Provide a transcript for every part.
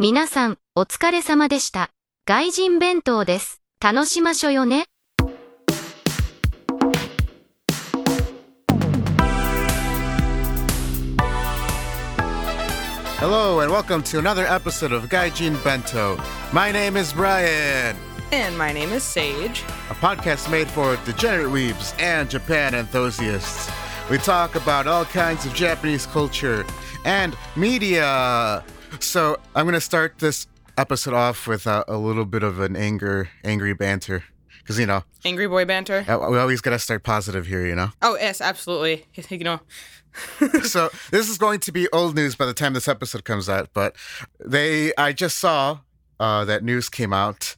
皆さん、お疲れ様でした。外人弁当です。楽しましょよね。Hello and welcome to another episode of Gaijin Bento. My name is Brian. And my name is Saige. A podcast made for degenerate weebs and Japan enthusiasts. We talk about all kinds of Japanese culture and media. So I'm gonna start this episode off with uh, a little bit of an anger, angry banter, because you know Angry boy banter. uh, we always gotta start positive here, you know. Oh, yes, absolutely. You know, so this is going to be old news by the time this episode comes out but they i just saw uh, that news came out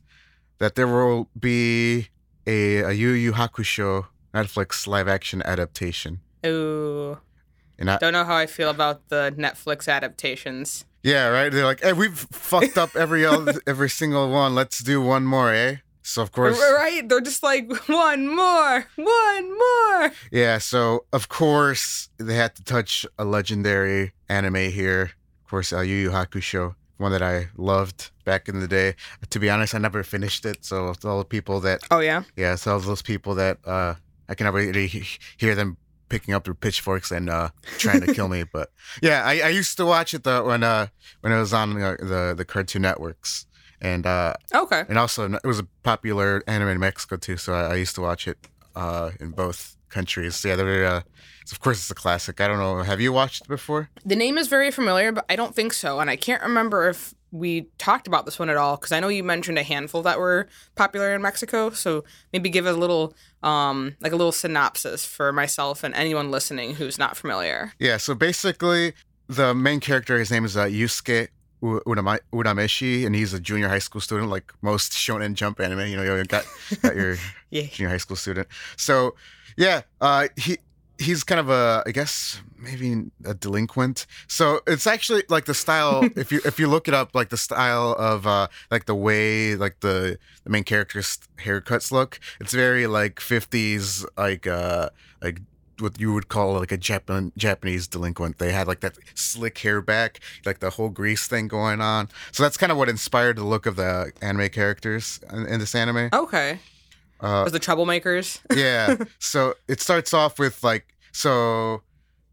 that there will be a, a yu yu hakusho netflix live action adaptation ooh. and I, Don't know how I feel about the Netflix adaptations. Yeah right they're like hey we've fucked up every other, every single one let's do one more eh so of course Right? They're just like, one more, one more. yeah so of course they had to touch a legendary anime here of course uh, yu yu hakusho one that i loved back in the day to be honest i never finished it so all the people that Oh, yeah? yeah so all those people that uh i can never really hear them picking up their pitchforks and uh trying to kill me but yeah i, I used to watch it though when uh when it was on uh, the the cartoon networks and uh Okay. and also it was a popular anime in Mexico too, so I, I used to watch it uh, in both countries. Yeah, they're uh, of course it's a classic. I don't know. Have you watched it before? The name is very familiar, but I don't think so. And I can't remember if we talked about this one at all because I know you mentioned a handful that were popular in Mexico. So maybe give a little, um, like a little synopsis for myself and anyone listening who's not familiar. Yeah. So basically, the main character, his name is uh, Yusuke Urameshi, and he's a junior high school student, like most Shonen Jump anime. You know, you got got your Yeah. junior high school student. So yeah, uh, he he's kind of a I guess maybe a delinquent. So it's actually like the style. if you if you look it up, like the style of uh like the way like the the main character's haircuts look. It's very like fifties like uh like. What you would call like a Japan Japanese delinquent. They had like that slick hair back, like the whole grease thing going on. So that's kind of what inspired the look of the anime characters in, in this anime. Okay. Uh, Was the troublemakers? yeah. So it starts off with like so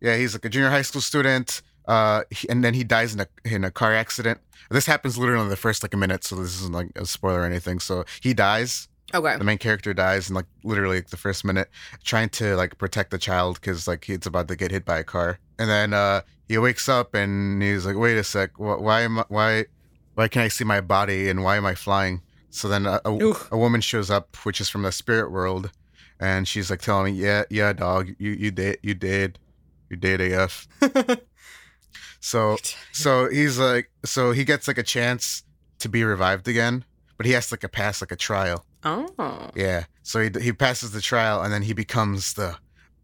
yeah, he's like a junior high school student uh he- and then he dies in a in a car accident. This happens literally in the first like a minute, so this isn't like a spoiler or anything. So he dies. Okay. The main character dies in like literally like, the first minute trying to like protect the child cuz like he's about to get hit by a car. And then uh he wakes up and he's like, "Wait a sec. wh- Why am I, why why can't I see my body and why am I flying?" So then a, a, a woman shows up, which is from the spirit world, and she's like telling me, "Yeah, yeah, dog, you you did, you did, you did AF." So so he's like, so he gets like a chance to be revived again, but he has to like a pass like a trial. oh. Yeah. So he he passes the trial, and then he becomes the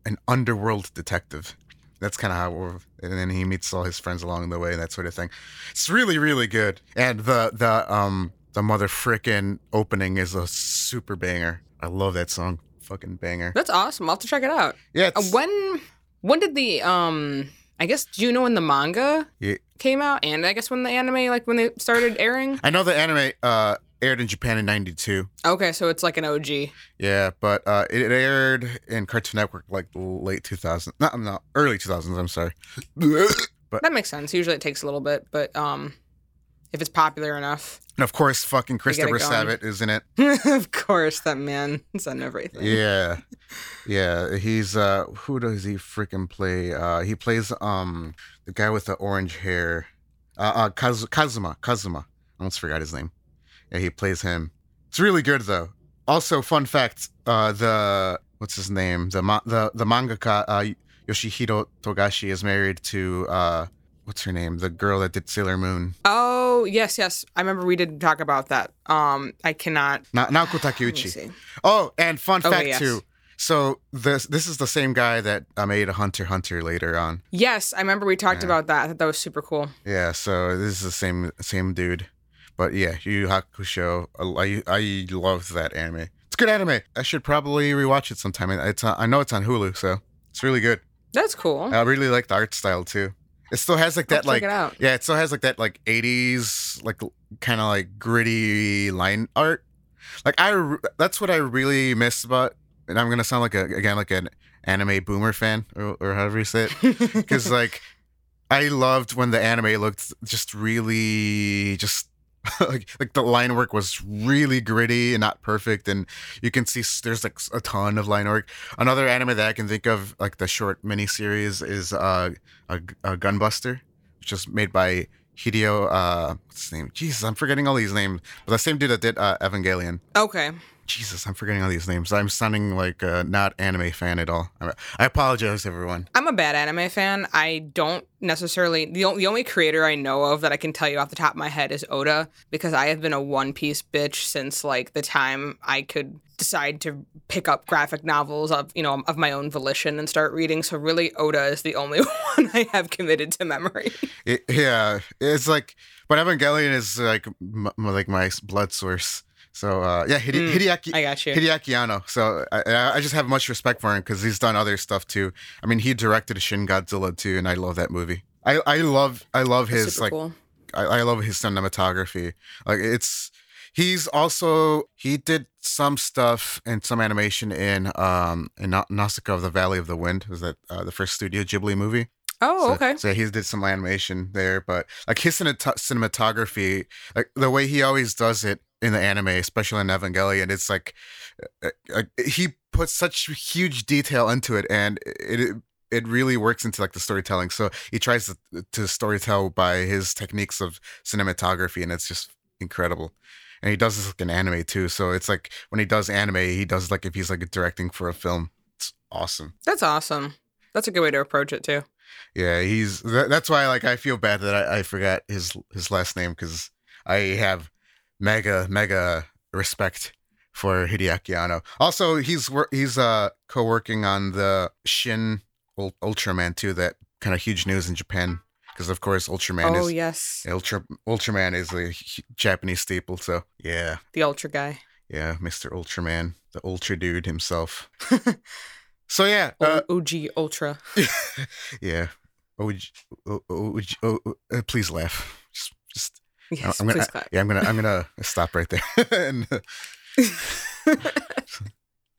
an underworld detective. That's kind of how we're, and then he meets all his friends along the way, and that sort of thing. It's really, really good. And the the um the mother frickin' opening is a super banger. I love that song. Fucking banger. That's awesome. I'll have to check it out. Yeah. Uh, when when did the um I guess do you know when the manga Yeah. came out and I guess when the anime like when they started airing? I know the anime uh aired in Japan in '92. Okay, so it's like an OG. Yeah, but uh, it aired in Cartoon Network like late 2000s. No, no, early 2000s. I'm sorry. That makes sense. Usually it takes a little bit, but um if it's popular enough. And of course, fucking Christopher. Sabat is in it. of course, that man is on everything. Yeah, yeah. He's uh, who does he freaking play? Uh, he plays um the guy with the orange hair. Uh, uh Kaz- Kazuma. Kazuma. I almost forgot his name. Yeah, he plays him. It's really good though. Also, fun fact: uh, the what's his name? The ma- the the mangaka uh, Yoshihiro Togashi is married to uh, what's her name? The girl that did Sailor Moon. Oh, yes, yes. I remember we did talk about that. Um I cannot Na- Naoko Takeuchi. see. Oh, and fun Okay, fact yes. too. So this this is the same guy that uh, made a Hunter Hunter later on. Yes, I remember we talked Yeah. about that. I thought that was super cool. Yeah, so this is the same same dude. But yeah, Yu Yu Hakusho. I I love that anime. It's good anime. I should probably rewatch it sometime. It's uh, I know it's on Hulu, so it's really good. That's cool. I really like the art style too. It still has like that like it out. yeah, it still has like that like 80s like kind of like gritty line art. Like I that's what I really miss about and I'm going to sound like a again like an anime boomer fan or, or however you say it cuz like I loved when the anime looked just really just like like the line work was really gritty and not perfect and you can see there's like a ton of line work. Another anime that i can think of like the short mini series is uh a, a gunbuster which is made by hideo uh what's his name? Jesus i'm forgetting all these names but the same dude that did uh evangelion. Okay. Jesus i'm forgetting all these names i'm sounding like uh, not anime fan at all i apologize everyone I'm a bad anime fan. I don't necessarily the, o- the only creator I know of that I can tell you off the top of my head is Oda because I have been a One Piece bitch since like the time I could decide to pick up graphic novels of you know of my own volition and start reading. So really, Oda is the only one I have committed to memory. It, yeah, it's like, but Evangelion is like m- m- like my blood source. So uh, yeah, Hide- Mm, Hideaki I got you. Hideaki Anno. So I, I just have much respect for him because he's done other stuff too. I mean, he directed Shin Godzilla too, and I love that movie. I, I love I love That's his like cool. I, I love his cinematography. Like it's he's also he did some stuff and some animation in um in Na- Nausicaa of the Valley of the Wind. Was that uh, the first Studio Ghibli movie? Oh, So- okay. So he did some animation there, but like his cinematography, like the way he always does it in the anime, especially in Evangelion, it's like uh, uh, he puts such huge detail into it, and it. it really works into like the storytelling. So he tries to, to storytell by his techniques of cinematography, and it's just incredible. And he does this like in anime too. So it's like when he does anime, he does like if he's like directing for a film. It's awesome. That's awesome. That's a good way to approach it too. Yeah, he's tha- that's why like I feel bad that I, I forgot his his last name because I have mega mega respect for Hideaki Anno. Also, he's he's uh co-working on the Shin Ultraman too. That kind of huge news in Japan because of course Ultraman is oh is yes, Ultra Ultraman is a Japanese staple. So yeah, the Ultra guy. yeah, Mister Ultraman, the Ultra dude himself. so yeah, uh, OG Ultra. yeah. Oh, oh, oh, uh, please laugh. Yes, I'm gonna. clap. Yeah, I'm gonna. I'm gonna stop right there. and uh,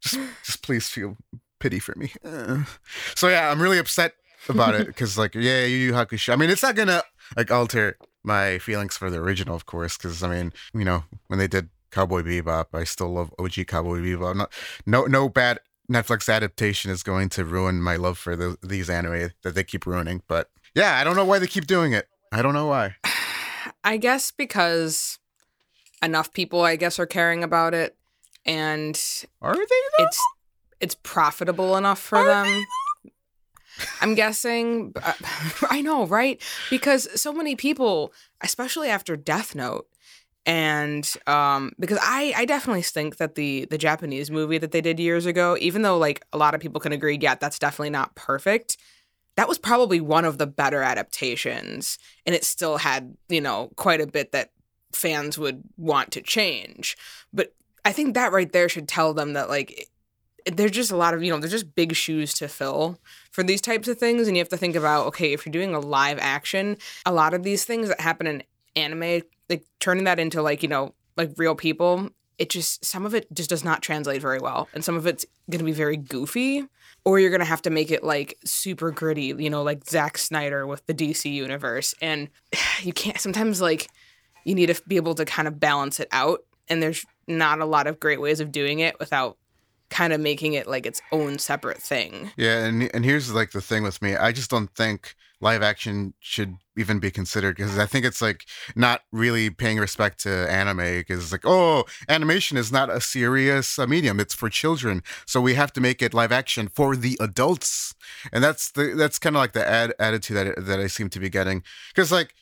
just, just please feel pity for me. Uh, so yeah, I'm really upset about it because, like, yeah, Yu Yu Hakusho. I mean, it's not gonna like alter my feelings for the original, of course, because I mean, you know, when they did Cowboy Bebop, I still love OG Cowboy Bebop. Not, no, no bad Netflix adaptation is going to ruin my love for the, these anime that they keep ruining. But yeah, I don't know why they keep doing it. I don't know why. I guess because enough people, I guess, are caring about it, and Are they? Though? it's it's profitable enough for Are them. I'm guessing. I know, right? Because so many people, especially after Death Note, and um, because I I definitely think that the the Japanese movie that they did years ago, even though like a lot of people can agree, yeah, that's definitely not perfect. That was probably one of the better adaptations, and it still had you know quite a bit that fans would want to change. But I think that right there should tell them that like there's just a lot of you know there's just big shoes to fill for these types of things and you have to think about okay if you're doing a live action a lot of these things that happen in anime like turning that into like you know like real people it just some of it just does not translate very well and some of it's going to be very goofy or you're to have to make it like super gritty you know like Zack Snyder with the DC universe and you can't sometimes like you need to be able to kind of balance it out and there's not a lot of great ways of doing it without kind of making it like its own separate thing. Yeah, and and here's like the thing with me. I just don't think live action should even be considered because I think it's like not really paying respect to anime because it's like oh animation is not a serious uh, medium it's for children so we have to make it live action for the adults and that's the that's kind of like the ad- attitude that that I seem to be getting because like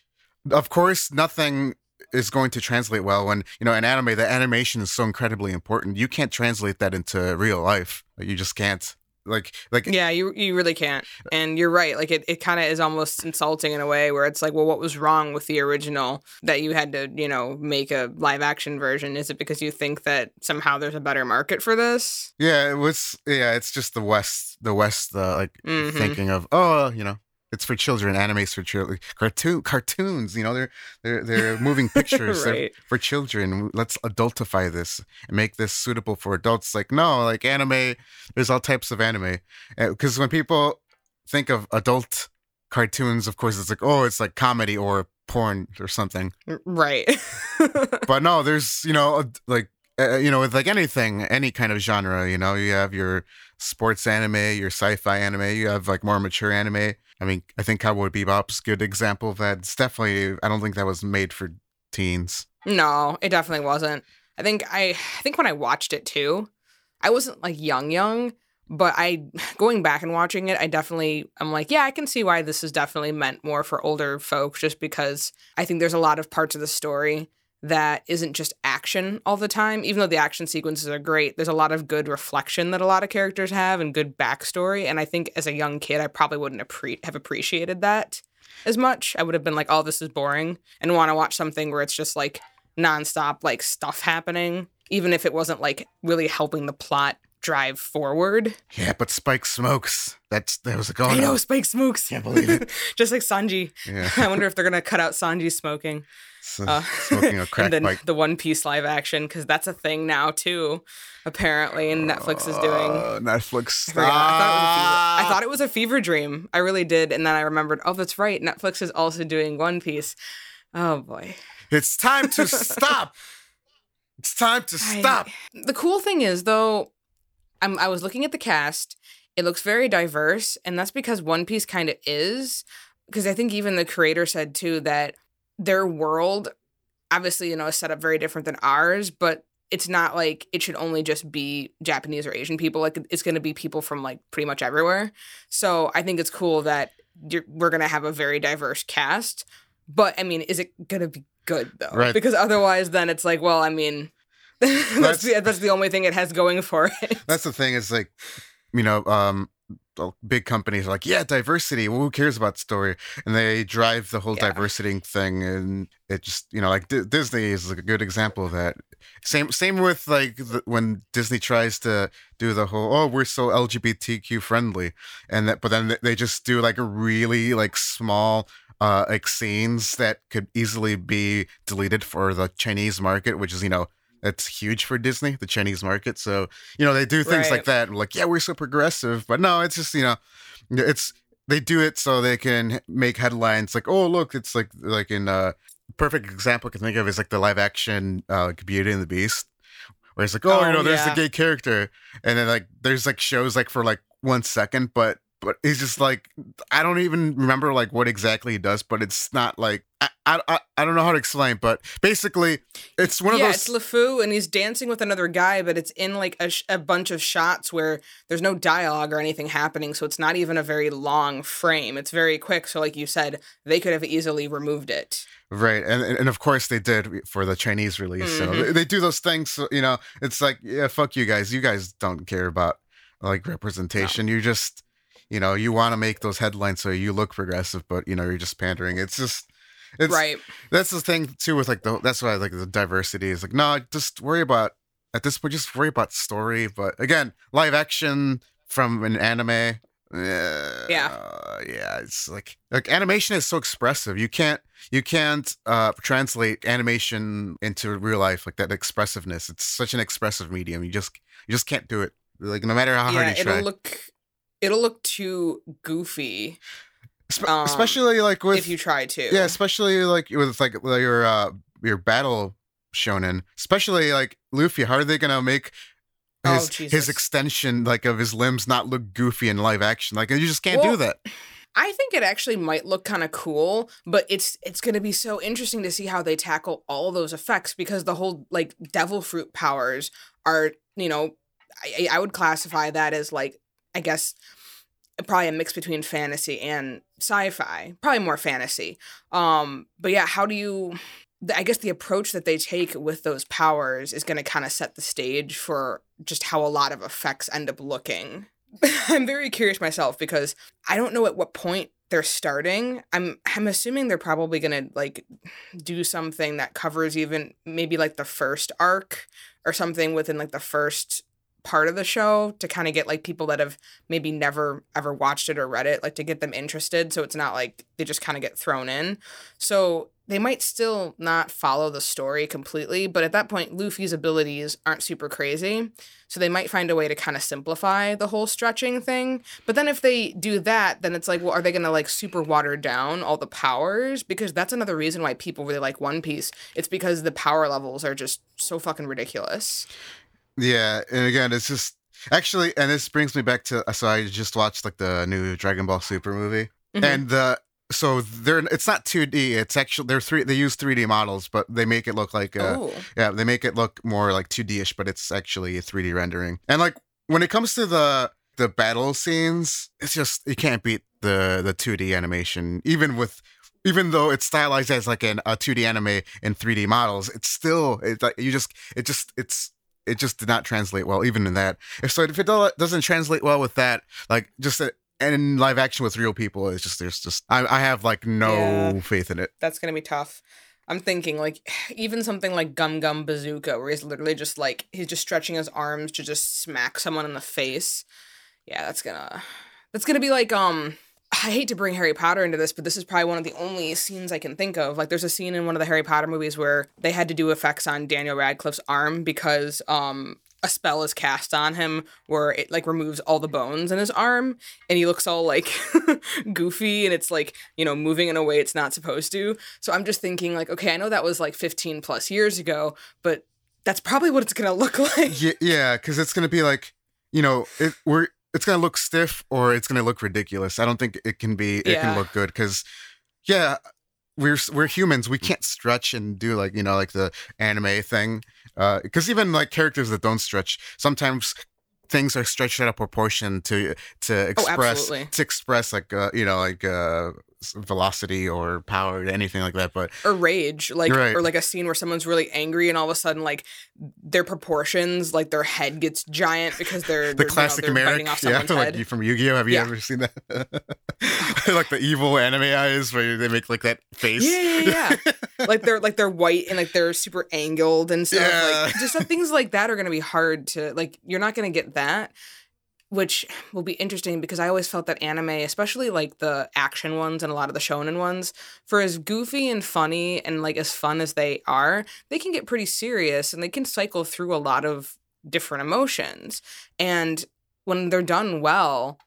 of course nothing is going to translate well when you know an anime the animation is so incredibly important you can't translate that into real life you just can't like like Yeah, you you really can't. And you're right. Like it, it kind of is almost insulting in a way where it's like, well, what was wrong with the original that you had to, you know, make a live action version? Is it because you think that somehow there's a better market for this? Yeah, it was. Yeah, it's just the West, the West, uh, like Mhm. thinking of, oh, you know, it's for children. Anime's for children. Cartoon cartoons. You know, they're they're they're moving pictures they're for children. Let's adultify this and make this suitable for adults. Like no, like anime. There's all types of anime. Because when people think of adult cartoons, of course, it's like oh, it's like comedy or porn or something. Right. But no, there's you know like. Uh, you know, with like anything, any kind of genre, you know, you have your sports anime, your sci-fi anime, you have like more mature anime. I mean, I think Cowboy Bebop's good example of that. It's definitely, I don't think that was made for teens. no, it definitely wasn't. I think I I think when I watched it too, I wasn't like young young, but I going back and watching it, I definitely I'm like, yeah, I can see why this is definitely meant more for older folks just because I think there's a lot of parts of the story that isn't just action all the time. Even though the action sequences are great, there's a lot of good reflection that a lot of characters have and good backstory. And I think as a young kid, I probably wouldn't appre- have appreciated that as much. I would have been like, oh, this is boring and want to watch something where it's just like nonstop, like stuff happening, even if it wasn't like really helping the plot drive forward. Yeah, but Spike smokes. That's that was like, oh I know Spike smokes. can't believe it. just like Sanji. Yeah, I wonder if they're gonna cut out Sanji smoking. So, Uh, smoking a crack and then pipe. the One Piece live action because that's a thing now too, apparently, and Netflix is doing. Uh, Netflix. I. I, thought it was a fever, I thought it was a fever dream. I really did, and then I remembered. Oh, that's right. Netflix is also doing One Piece. Oh boy. it's time to stop. It's time to I- stop. The cool thing is though, I'm I was looking at the cast. It looks very diverse, and that's because One Piece kind of is. Because I think even the creator said too that their world, obviously, you know, is set up very different than ours, but it's not like it should only just be Japanese or Asian people. Like it's going to be people from like pretty much everywhere. So I think it's cool that you're, we're going to have a very diverse cast. But I mean, is it going to be good though? Right. Because otherwise, then it's like, well, I mean, that's, That's- the, that's the only thing it has going for it. That's the thing. Is like, you know, um, big companies are like, yeah, diversity. Well, who cares about story? And they drive the whole Yeah. diversity thing, and it just, you know, like D- Disney is a good example of that. Same, same with like the, when Disney tries to do the whole, oh, we're so LGBTQ friendly, and that, but then they just do like a really like small. Uh, like scenes that could easily be deleted for the Chinese market, which is you know that's huge for Disney, the Chinese market. So you know they do things Right. like that. Like yeah, we're so progressive, but no, it's just you know, it's they do it so they can make headlines like oh look, it's like like in uh perfect example I can think of is like the live action uh Beauty and the Beast, where it's like oh, you Oh, know there's yeah. the gay character, and then like there's like shows like for like one second, but but he's just like I don't even remember like what exactly he does, but it's not like I I, I- don't know how to explain, but basically it's one of yeah, those it's LeFou, and he's dancing with another guy, but it's in like a, sh- a bunch of shots where there's no dialogue or anything happening, so it's not even a very long frame. It's very quick. So, like you said, they could have easily removed it. Right, and and of course they did for the Chinese release. So Mhm. they, they do those things. So, you know, it's like yeah, fuck you guys. You guys don't care about like representation. You just, you know, you want to make those headlines so you look progressive, but you know you're just pandering. It's just, it's right. That's the thing too with like the that's why like the diversity is like no, just worry about at this point just worry about story. But again, live action from an anime. Uh, Yeah. yeah, it's like like animation is so expressive. You can't you can't uh translate animation into real life like that expressiveness. It's such an expressive medium. You just you just can't do it. Like no matter how yeah, hard you it'll try. look it'll look too goofy um, especially like with if you try to. Yeah, especially like with like your uh your battle shonen, especially like Luffy. How are they gonna make Oh, his Jesus. his extension like of his limbs not look goofy in live action? Like you just can't do that. I think it actually might look kind of cool, but it's it's going to be so interesting to see how they tackle all those effects because the whole like devil fruit powers are, you know, I, I would classify that as like I guess probably a mix between fantasy and sci-fi, probably more fantasy. Um, but yeah, how do you? I guess the approach that they take with those powers is going to kind of set the stage for just how a lot of effects end up looking. I'm very curious myself because I don't know at what point they're starting. I'm I'm assuming they're probably gonna like do something that covers even maybe like the first arc or something within like the first part of the show to kind of get like people that have maybe never ever watched it or read it, like to get them interested. So it's not like they just kind of get thrown in. So they might still not follow the story completely, but at that point, Luffy's abilities aren't super crazy. So they might find a way to kind of simplify the whole stretching thing. But then if they do that, then it's like, well, are they going to like super water down all the powers? Because that's another reason why people really like One Piece. It's because the power levels are just so fucking ridiculous. Yeah, and again, it's just actually, and this brings me back to so I just watched like the new Dragon Ball Super movie, Mhm. and the so they're it's not 2D, it's actually they're three they use 3D models, but they make it look like uh, oh, yeah they make it look more like 2D ish, but it's actually a 3D rendering. And like when it comes to the the battle scenes, it's just you can't beat the the 2D animation, even with even though it's stylized as like an a 2D anime in 3D models, it's still it's like you just it just it's it just did not translate well even in that. If so, if it doesn't translate well with that, like just uh, and in live action with real people, it's just there's just I, I have like no Yeah. faith in it. that's to be tough. I'm thinking like even something like Gum Gum Bazooka, where he's literally just like he's just stretching his arms to just smack someone in the face. Yeah, that's gonna that's gonna be like um I hate to bring Harry Potter into this, but this is probably one of the only scenes I can think of. Like there's a scene in one of the Harry Potter movies where they had to do effects on Daniel Radcliffe's arm because um a spell is cast on him where it like removes all the bones in his arm and he looks all like goofy and it's like, you know, moving in a way it's not supposed to. So I'm just thinking like, okay, I know that was like 15 plus years ago, but that's probably what it's to look like. Yeah, yeah, because it's gonna be like you know it we're it's gonna look stiff or it's gonna look ridiculous. I don't think it can be it Yeah. can look good because yeah. We're we're humans. We can't stretch and do like you know like the anime thing, because even like characters that don't stretch, sometimes things are stretched out of proportion to to express Oh, to express like uh, you know like uh, velocity or power or anything like that. But or rage like Right. or like a scene where someone's really angry and all of a sudden like their proportions like their head gets giant because they're, the they're, you know, classic they're American, yeah, like head from Yu-Gi-Oh. Have you Yeah. ever seen that? like the evil anime eyes where they make like that face. Yeah, yeah, yeah. like they're like they're white and like they're super angled and stuff. Yeah. Like just things like that are gonna be hard to like. You're not gonna get that, which will be interesting because I always felt that anime, especially like the action ones and a lot of the shonen ones, for as goofy and funny and like as fun as they are, they can get pretty serious and they can cycle through a lot of different emotions. And when they're done well,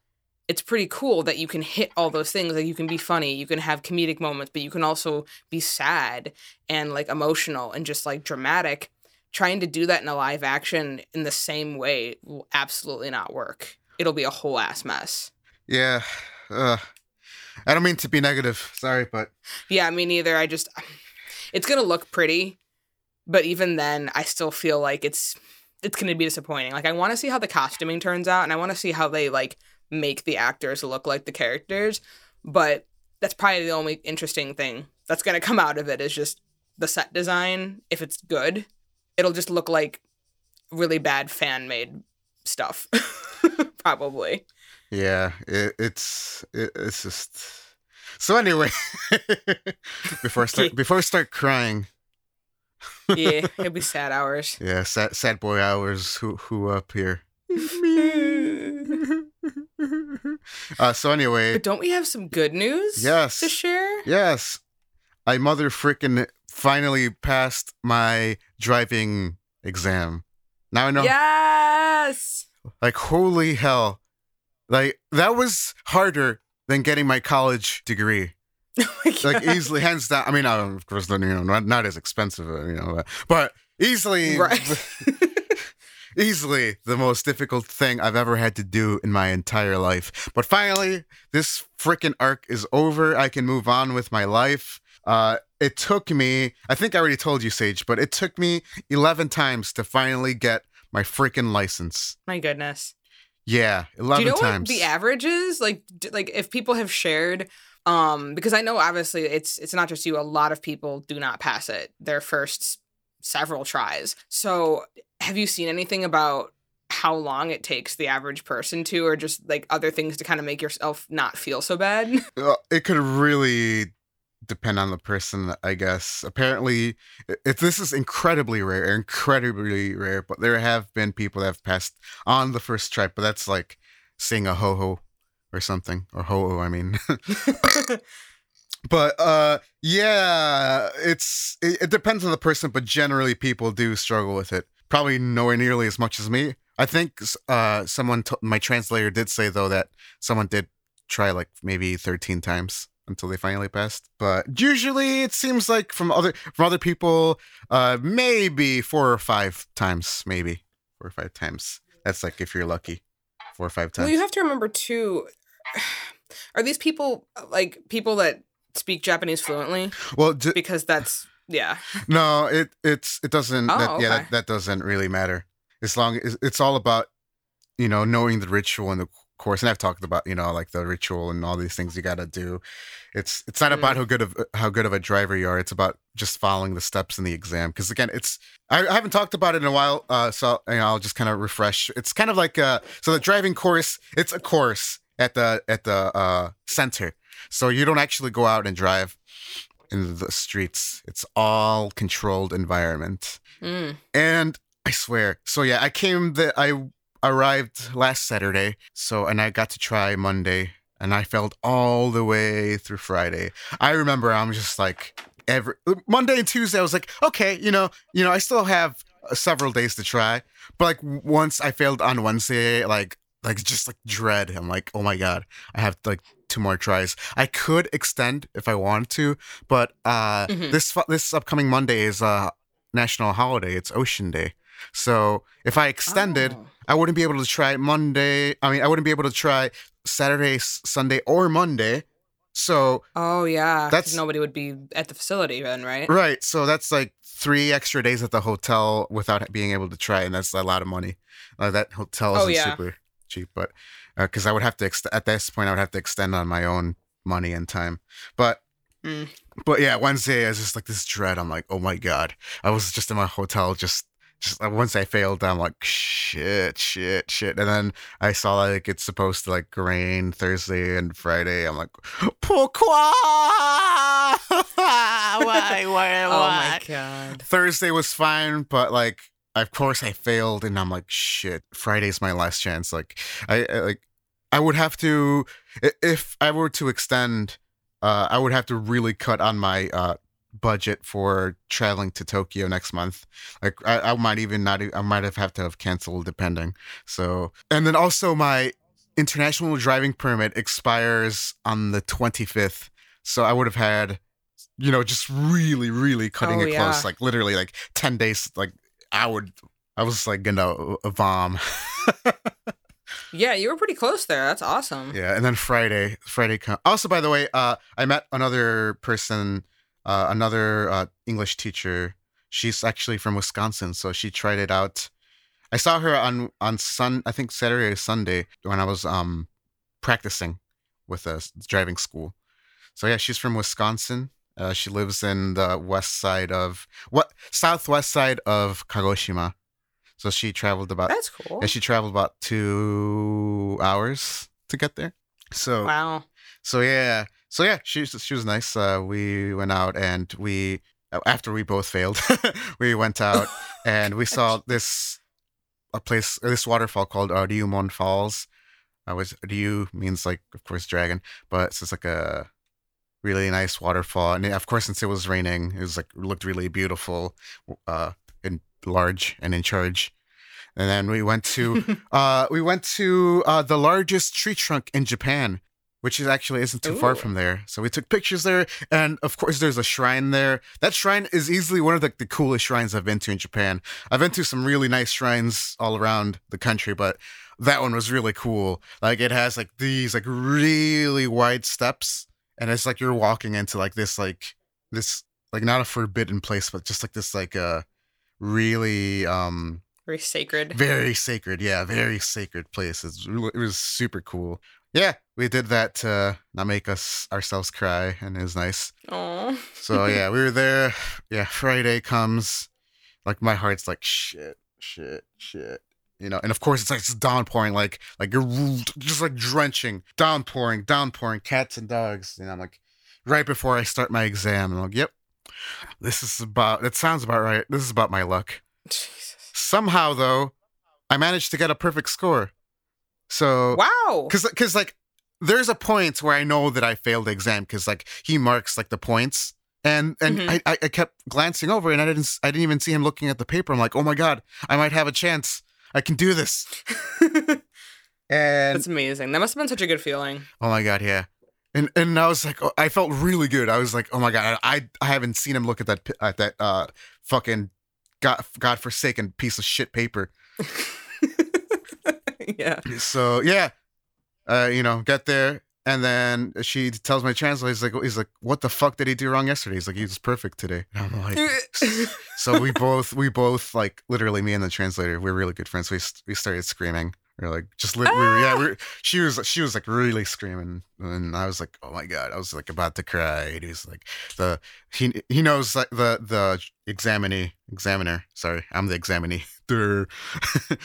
it's pretty cool that you can hit all those things. Like you can be funny, you can have comedic moments, but you can also be sad and like emotional and just like dramatic. Trying to do that in a live action in the same way will absolutely not work. It'll be a whole ass mess. Yeah. Uh, I don't mean to be negative. Sorry, but Yeah, me neither. I just it's gonna look pretty, but even then I still feel like it's it's gonna be disappointing. Like I wanna see how the costuming turns out and I wanna see how they like make the actors look like the characters. But that's probably the only interesting thing that's gonna come out of it is just the set design. If it's good, it'll just look like really bad fan made stuff. probably. yeah, it, it's it, it's just. So anyway, before I start before I start crying, Yeah, it'll be sad hours. yeah, sad sad boy hours. Who who up here? uh, so anyway, But don't we have some good news Yes. to share? Yes. I mother frickin' finally passed my driving exam. Now I know Yes. like holy hell. Like that was harder than getting my college degree. Oh my Like easily hands down. I mean, of course, you know, not, not as expensive, uh, you know, but easily Right. easily the most difficult thing I've ever had to do in my entire life. But finally, this freaking arc is over. I can move on with my life. Uh, it took me, I think I already told you, Saige, but it took me 11 times to finally get my freaking license. My goodness. Yeah, 11 Do you know times. what the average is? Like, like if people have shared, um, because I know obviously it's it's not just you. A lot of people do not pass it their first several tries. So, have you seen anything about how long it takes the average person to, or just like other things to kind of make yourself not feel so bad? It could really depend on the person, I guess. Apparently, if this is incredibly rare, incredibly rare, but there have been people that have passed on the first try, but that's like seeing a ho ho or something, or ho ho, I mean. but uh yeah it's it, it, depends on the person but generally people do struggle with it probably nowhere nearly as much as me i think uh someone t- my translator did say though that someone did try like maybe 13 times until they finally passed but usually it seems like from other from other people uh maybe four or five times maybe four or five times that's like if you're lucky four or five times well you have to remember too are these people like people that speak Japanese fluently? Well, d- because that's yeah. No, it it's it doesn't. Oh, that, okay. Yeah, that, that doesn't really matter. As long as it's all about you know knowing the ritual and the course. And I've talked about you know like the ritual and all these things you got to do. It's it's not Mm. about how good of how good of a driver you are. It's about just following the steps in the exam. Because again, it's I, I haven't talked about it in a while, uh, so you know, I'll just kind of refresh. It's kind of like uh, so the driving course. It's a course at the at the uh, center. So you don't actually go out and drive in the streets. It's all controlled environment. Mm. And I swear. So yeah, I came the I arrived last Saturday. So and I got to try Monday and I failed all the way through Friday. I remember I'm just like every Monday and Tuesday I was like, okay, you know, you know, I still have uh, several days to try. But like once I failed on Wednesday, like like just like dread. I'm like, oh my god, I have like two more tries. I could extend if I wanted to, but uh, Mhm. this this upcoming Monday is a national holiday. It's Ocean Day, so if I extended, Oh. I wouldn't be able to try Monday. I mean, I wouldn't be able to try Saturday, Sunday, or Monday. So Oh yeah, That's- nobody would be at the facility then, right? right, so that's like three extra days at the hotel without being able to try, and that's a lot of money. Uh, that hotel Oh, isn't yeah. super cheap, but because I would have to ext- at this point, I would have to extend on my own money and time. But Mm. but yeah, Wednesday is just like this dread. I'm like, oh my god. I was just in my hotel, just just like, once I failed, I'm like, shit, shit, shit. And then I saw like it's supposed to like rain Thursday and Friday. I'm like, pourquoi? why, why, why? Oh why? my god. Thursday was fine, but like, of course, I failed, and I'm like, shit. Friday's my last chance. Like, I, I like, I would have to if I were to extend. Uh, I would have to really cut on my uh, budget for traveling to Tokyo next month. Like, I, I might even not. I might have have to have canceled, depending. So, and then also my international driving permit expires on the 25th. So I would have had, you know, just really, really cutting Oh, it yeah. close, like literally like 10 days. Like I would, I was like gonna uh, vom. Yeah, you were pretty close there. That's awesome. yeah. And then Friday, Friday. Com- also, by the way, uh, I met another person, uh, another uh, English teacher. She's actually from Wisconsin, so she tried it out. I saw her on on Sun, I think Saturday or Sunday when I was um practicing with a driving school. So yeah, she's from Wisconsin. Uh, she lives in the west side of what southwest side of Kagoshima. So she traveled about That's cool. yeah, she traveled about two hours to get there. So wow. so yeah, so yeah, she was- she was nice. Uh, we went out and we after we both failed, we went out and we saw this a place this waterfall called uh, Ryumon Falls. Uh, which Ryu means like of course dragon, but it's just like a really nice waterfall. And of course, since it was raining, it was like looked really beautiful, uh, and large and in charge. And then we went to uh, we went to uh, the largest tree trunk in Japan, which is actually isn't too far from there. So we took pictures there, and of course, there's a shrine there. That shrine is easily one of the, the coolest shrines I've been to in Japan. I've been to some really nice shrines all around the country, but that one was really cool. Like it has like these like really wide steps, and it's like you're walking into like this like this like not a forbidden place, but just like this like uh really um Very sacred. very sacred yeah very sacred place it's, it was super cool yeah we did that to not make us ourselves cry and it was nice Oh. so yeah we were there yeah friday comes like my heart's like shit shit shit you know and of course it's like it's downpouring like like you're just like drenching downpouring downpouring cats and dogs and i'm like right before I start my exam. And I'm like, yep, this is about, it sounds about right. This is about my luck. Jesus. Somehow, though, I managed to get a perfect score. So, Wow. because because like there's a point where I know that I failed the exam because like he marks like the points and and Mhm. I, I I kept glancing over and I didn't I didn't even see him looking at the paper. I'm like, oh my god, I might have a chance. I can do this. And That's amazing. That must have been such a good feeling. oh my god, yeah. And and I was like, oh, I felt really good. I was like, oh my god, I I haven't seen him look at that at that uh fucking god godforsaken piece of shit paper. yeah. so yeah, uh, you know, get there, and then she tells my translator, he's like, he's like, what the fuck did he do wrong yesterday? He's like, he was perfect today. And I'm like, so we both, we both, like, literally, me and the translator, we're really good friends. We we started screaming. We are like, just lit. We were, yeah, we were, she was, she was like really screaming, and I was like, oh my god, I was like about to cry. And he was like, the he he knows like the the examinee examiner. Sorry, I'm the examinee.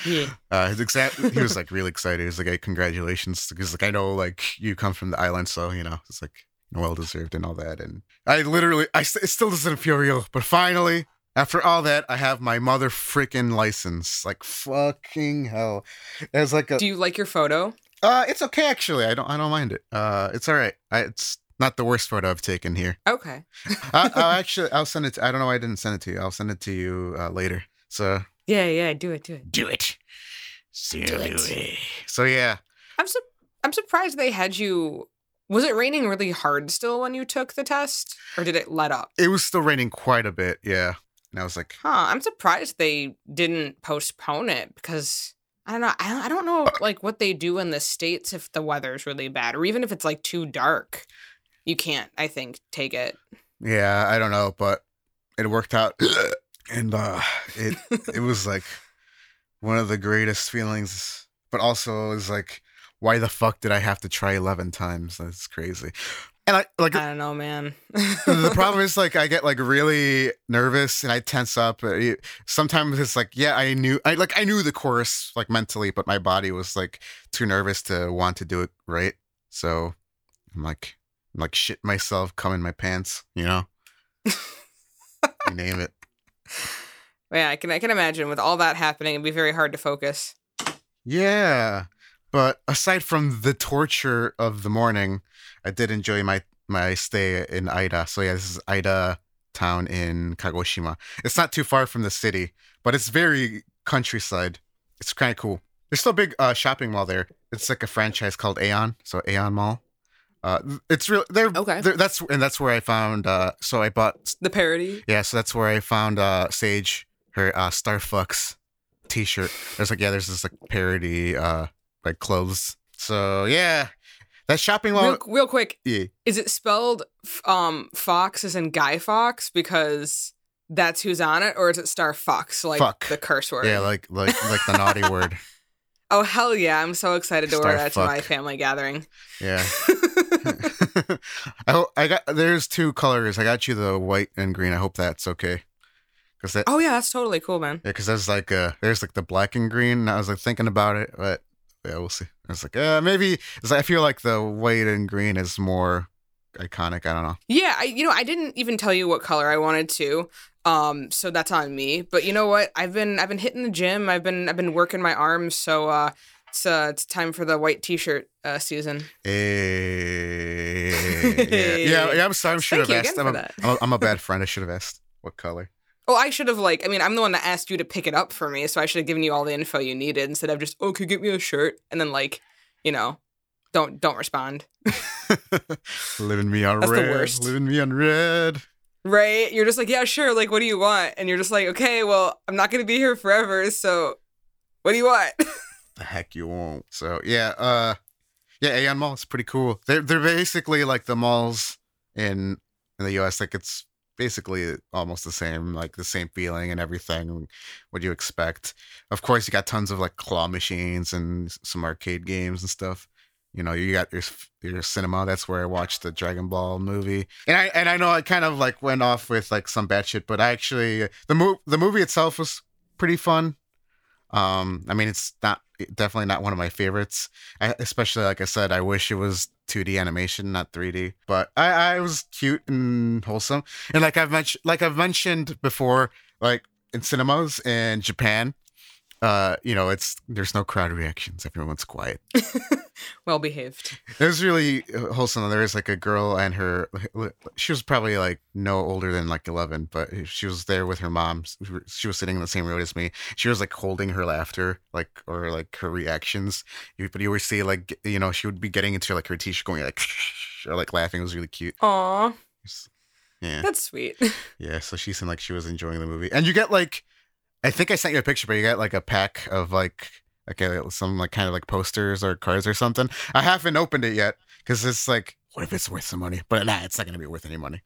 Yeah. Uh, his exam, he was like really excited. He was like, "Hey, congratulations!" Because like I know like you come from the island, so you know it's like well deserved and all that. And I literally, I st- it still doesn't feel real, but finally, after all that, I have my mother freaking license. Like fucking hell, it's like a. Do you like your photo? Uh, it's okay actually. I don't, I don't mind it. Uh, it's all right. I, it's not the worst photo I've taken here. Okay. I, I'll actually, I'll send it. To, I don't know why I didn't send it to you. I'll send it to you uh, later. So Yeah, yeah, do it, do it. do it. It. So yeah. I'm su- I'm surprised they had you Was it raining really hard still when you took the test or did it let up? It was still raining quite a bit, yeah. And I was like, Huh, I'm surprised they didn't postpone it because I don't know. I don't know uh. like what they do in the states if the weather's really bad or even if it's like too dark. You can't, I think, take it. yeah, I don't know, but it worked out. and uh it it was like one of the greatest feelings, but also it was like why the fuck did I have to try 11 times? That's crazy. And I like I don't know, man. the problem is like I get like really nervous and I tense up. Sometimes it's like, yeah, I knew I like I knew the chorus like mentally, but my body was like too nervous to want to do it right. So I'm like I'm like shit myself, come in my pants, you know? you name it. Yeah, I can I can imagine with all that happening, it'd be very hard to focus. Yeah. But aside from the torture of the morning, I did enjoy my my stay in Aira. So yeah, this is Aira town in Kagoshima. It's not too far from the city, but it's very countryside. It's kind of cool. There's still a big uh, shopping mall there. It's like a franchise called Aeon, so Aeon Mall. Uh, it's real. They're Okay. they're- that's and that's where I found. Uh, so I bought The parody. yeah, so that's where I found uh Saige her uh Starfucks t-shirt. There's like yeah, there's this like parody uh like clothes. So yeah. That shopping mall real, real quick, yeah. is it spelled um Fox as in Guy Fox because that's who's on it, or is it Star Fox like Fuck. the curse word? Yeah, like like like the naughty word. oh hell yeah! I'm so excited to wear Star that to my family gathering. Yeah. I hope I got there's two colors. I got you the white and green. I hope that's okay. Cuz that oh yeah, that's totally cool, man. yeah, cuz there's like uh there's like the black and green. And I was like thinking about it, but yeah, we'll see. I was like, uh maybe 'cause I feel like the white and green is more iconic. I don't know. Yeah, I you know I didn't even tell you what color I wanted to. Um, so that's on me. But you know what? I've been I've been hitting the gym. I've been I've been working my arms. So uh, it's uh, it's time for the white T-shirt uh, season. Hey. yeah, yeah, yeah, I'm sorry. I should have asked. I'm a. I'm, a, I'm a bad friend. I should have asked what color. Oh, I should have like I mean I'm the one that asked you to pick it up for me, so I should have given you all the info you needed instead of just oh, could you get me a shirt and then like you know don't don't respond. living me on That's the worst. Living me on red. Right? You're just like yeah sure like what do you want? And you're just like okay well I'm not gonna be here forever so what do you want? The heck you won't. So yeah, uh, yeah, Aeon Mall is pretty cool. They're they're basically like the malls in in the U.S. Like it's basically almost the same, like the same feeling and everything. What do you expect. Of course, you got tons of like claw machines and some arcade games and stuff. You know, you got your your cinema. That's where I watched the Dragon Ball movie. And I and I know I kind of like went off with like some bad shit, but I actually the move the movie itself was pretty fun. Um, I mean, it's not definitely not one of my favorites. I, especially like I said, I wish it was 2D animation, not 3D. But I, I was cute and wholesome. And like I've mentioned, like I've mentioned before, like in cinemas in Japan, uh, you know, it's there's no crowd reactions. Everyone's quiet. well behaved. It was really uh, wholesome. There was like a girl and her. She was probably like no older than like eleven, but she was there with her mom. She was sitting in the same row as me. She was like holding her laughter, like or like her reactions. But you always see like you know she would be getting into like her t-shirt, going like or like laughing. It was really cute. Aw, Yeah, that's sweet. yeah. So she seemed like she was enjoying the movie, and you get like I think I sent you a picture, but you got like a pack of like okay, uh, some like kind of like posters or cards or something. I haven't opened it yet because it's like, what if it's worth some money? But nah, it's not gonna be worth any money.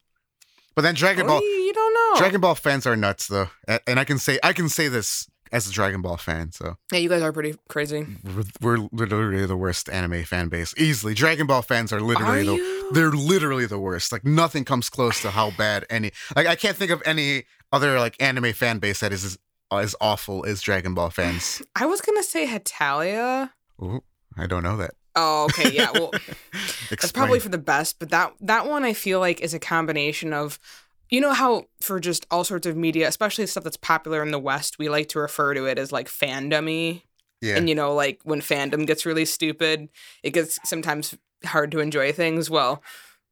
But then Dragon Ball, you don't know. Dragon Ball fans are nuts though, and I can say I can say this as a Dragon Ball fan. So yeah, you guys are pretty crazy. We're, we're literally the worst anime fan base, easily. Dragon Ball fans are literally are the you? they're literally the worst. Like nothing comes close to how bad any like I can't think of any other like anime fan base that is as awful as Dragon Ball fans. I was gonna say Hetalia. Ooh, I don't know that. Oh, okay, yeah. Well, that's probably for the best, but that that one I feel like is a combination of you know how for just all sorts of media, especially stuff that's popular in the West, we like to refer to it as like fandomy. Yeah. And you know, like when fandom gets really stupid, it gets sometimes hard to enjoy things. Well,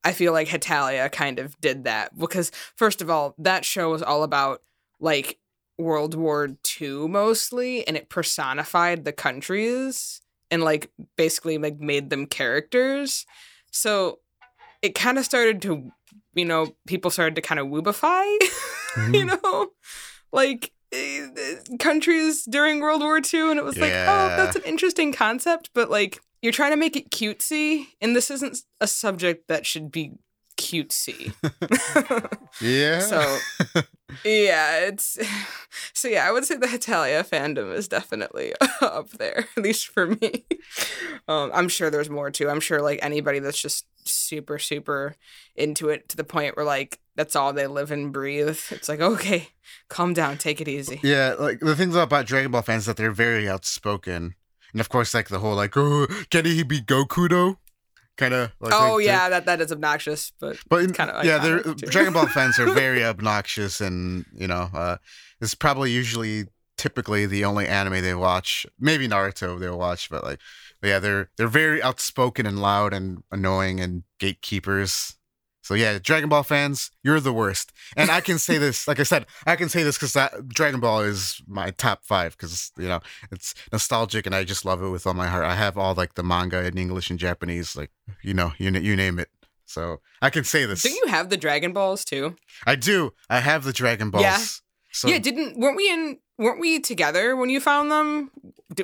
I feel like Hetalia kind of did that because first of all, that show was all about like World War II mostly, and it personified the countries and like basically like made them characters. So it kind of started to, you know, people started to kind of woobify, mm-hmm. you know, like eh, countries during World War II, and it was yeah. like, oh, that's an interesting concept, but like you're trying to make it cutesy, and this isn't a subject that should be cutesy. yeah. So yeah, it's so yeah, I would say the Hetalia fandom is definitely up there, at least for me. Um, I'm sure there's more too. I'm sure like anybody that's just super, super into it to the point where like that's all they live and breathe. It's like, okay, calm down, take it easy. Yeah, like the things about Dragon Ball fans that they're very outspoken. And of course, like the whole like, oh, can he be Goku though? Kind of. Like, oh like, yeah, that that is obnoxious, but but kind of yeah, they're, Dragon Ball fans are very obnoxious, and you know, uh, it's probably usually typically the only anime they watch. Maybe Naruto they'll watch, but like, but yeah, they're they're very outspoken and loud and annoying and gatekeepers. So yeah, Dragon Ball fans, you're the worst. And I can say this, like I said, I can say this because Dragon Ball is my top five because you know it's nostalgic and I just love it with all my heart. I have all like the manga in English and Japanese, like you know, you you name it. So I can say this. Do you have the Dragon Balls too? I do. I have the Dragon Balls. Yeah. So, yeah. Didn't weren't we in? Weren't we together when you found them?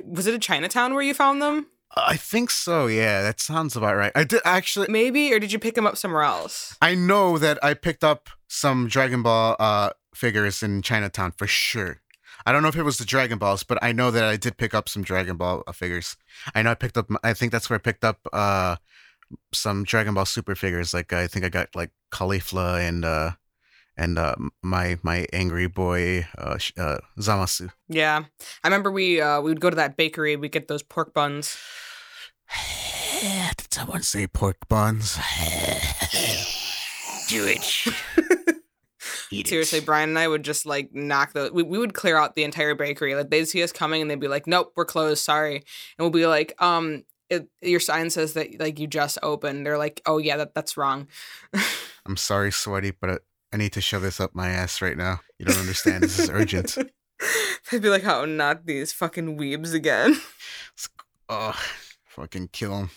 Was it a Chinatown where you found them? I think so. Yeah, that sounds about right. I did actually. Maybe, or did you pick them up somewhere else? I know that I picked up some Dragon Ball uh, figures in Chinatown for sure. I don't know if it was the Dragon Balls, but I know that I did pick up some Dragon Ball uh, figures. I know I picked up. I think that's where I picked up uh, some Dragon Ball Super figures. Like I think I got like Caulifla and uh, and uh, my my angry boy uh, uh, Zamasu. Yeah, I remember we uh, we would go to that bakery. We get those pork buns. Did someone say pork buns? Do it. Eat Seriously, Brian and I would just like knock the. We, we would clear out the entire bakery. Like they'd see us coming and they'd be like, "Nope, we're closed. Sorry." And we'll be like, "Um, it, your sign says that like you just opened." They're like, "Oh yeah, that that's wrong." I'm sorry, sweaty, but I need to shove this up my ass right now. You don't understand. this is urgent. They'd be like, "Oh, not these fucking weebs again." Oh, fucking kill him.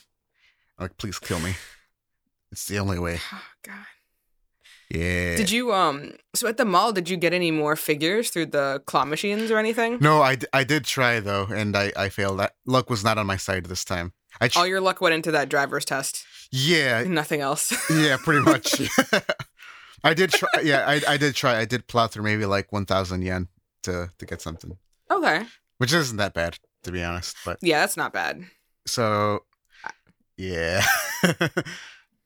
Like, please kill me. It's the only way. Oh God. Yeah. Did you um? So at the mall, did you get any more figures through the claw machines or anything? No, I, I did try though, and I I failed. That luck was not on my side this time. All your luck went into that driver's test. Yeah. Nothing else. yeah, pretty much. I did try. Yeah, I, I did try. I did plow through maybe like one thousand yen to to get something. Okay. Which isn't that bad, to be honest. But yeah, that's not bad. So, yeah.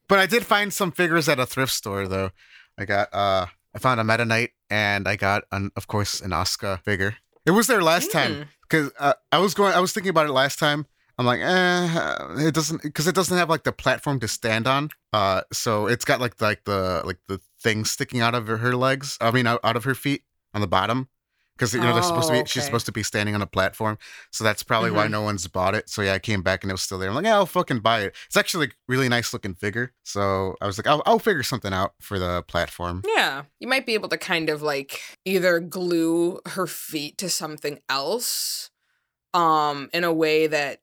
but I did find some figures at a thrift store though. I got uh, I found a Meta Knight and I got an, of course, an Asuka figure. It was there last time Mm. because uh, I was going. I was thinking about it last time. I'm like, eh, it doesn't because it doesn't have like the platform to stand on. Uh, so it's got like like the like the thing sticking out of her, her legs. I mean, out, out of her feet on the bottom. Because you know they're supposed to be. Oh, She's supposed to be standing on a platform, so that's probably why Mhm. no one's bought it. So yeah, I came back and it was still there. I'm like, yeah, I'll fucking buy it. It's actually a really nice looking figure. So I was like, I'll, I'll figure something out for the platform. Yeah. You might be able to kind of like either glue her feet to something else um in a way that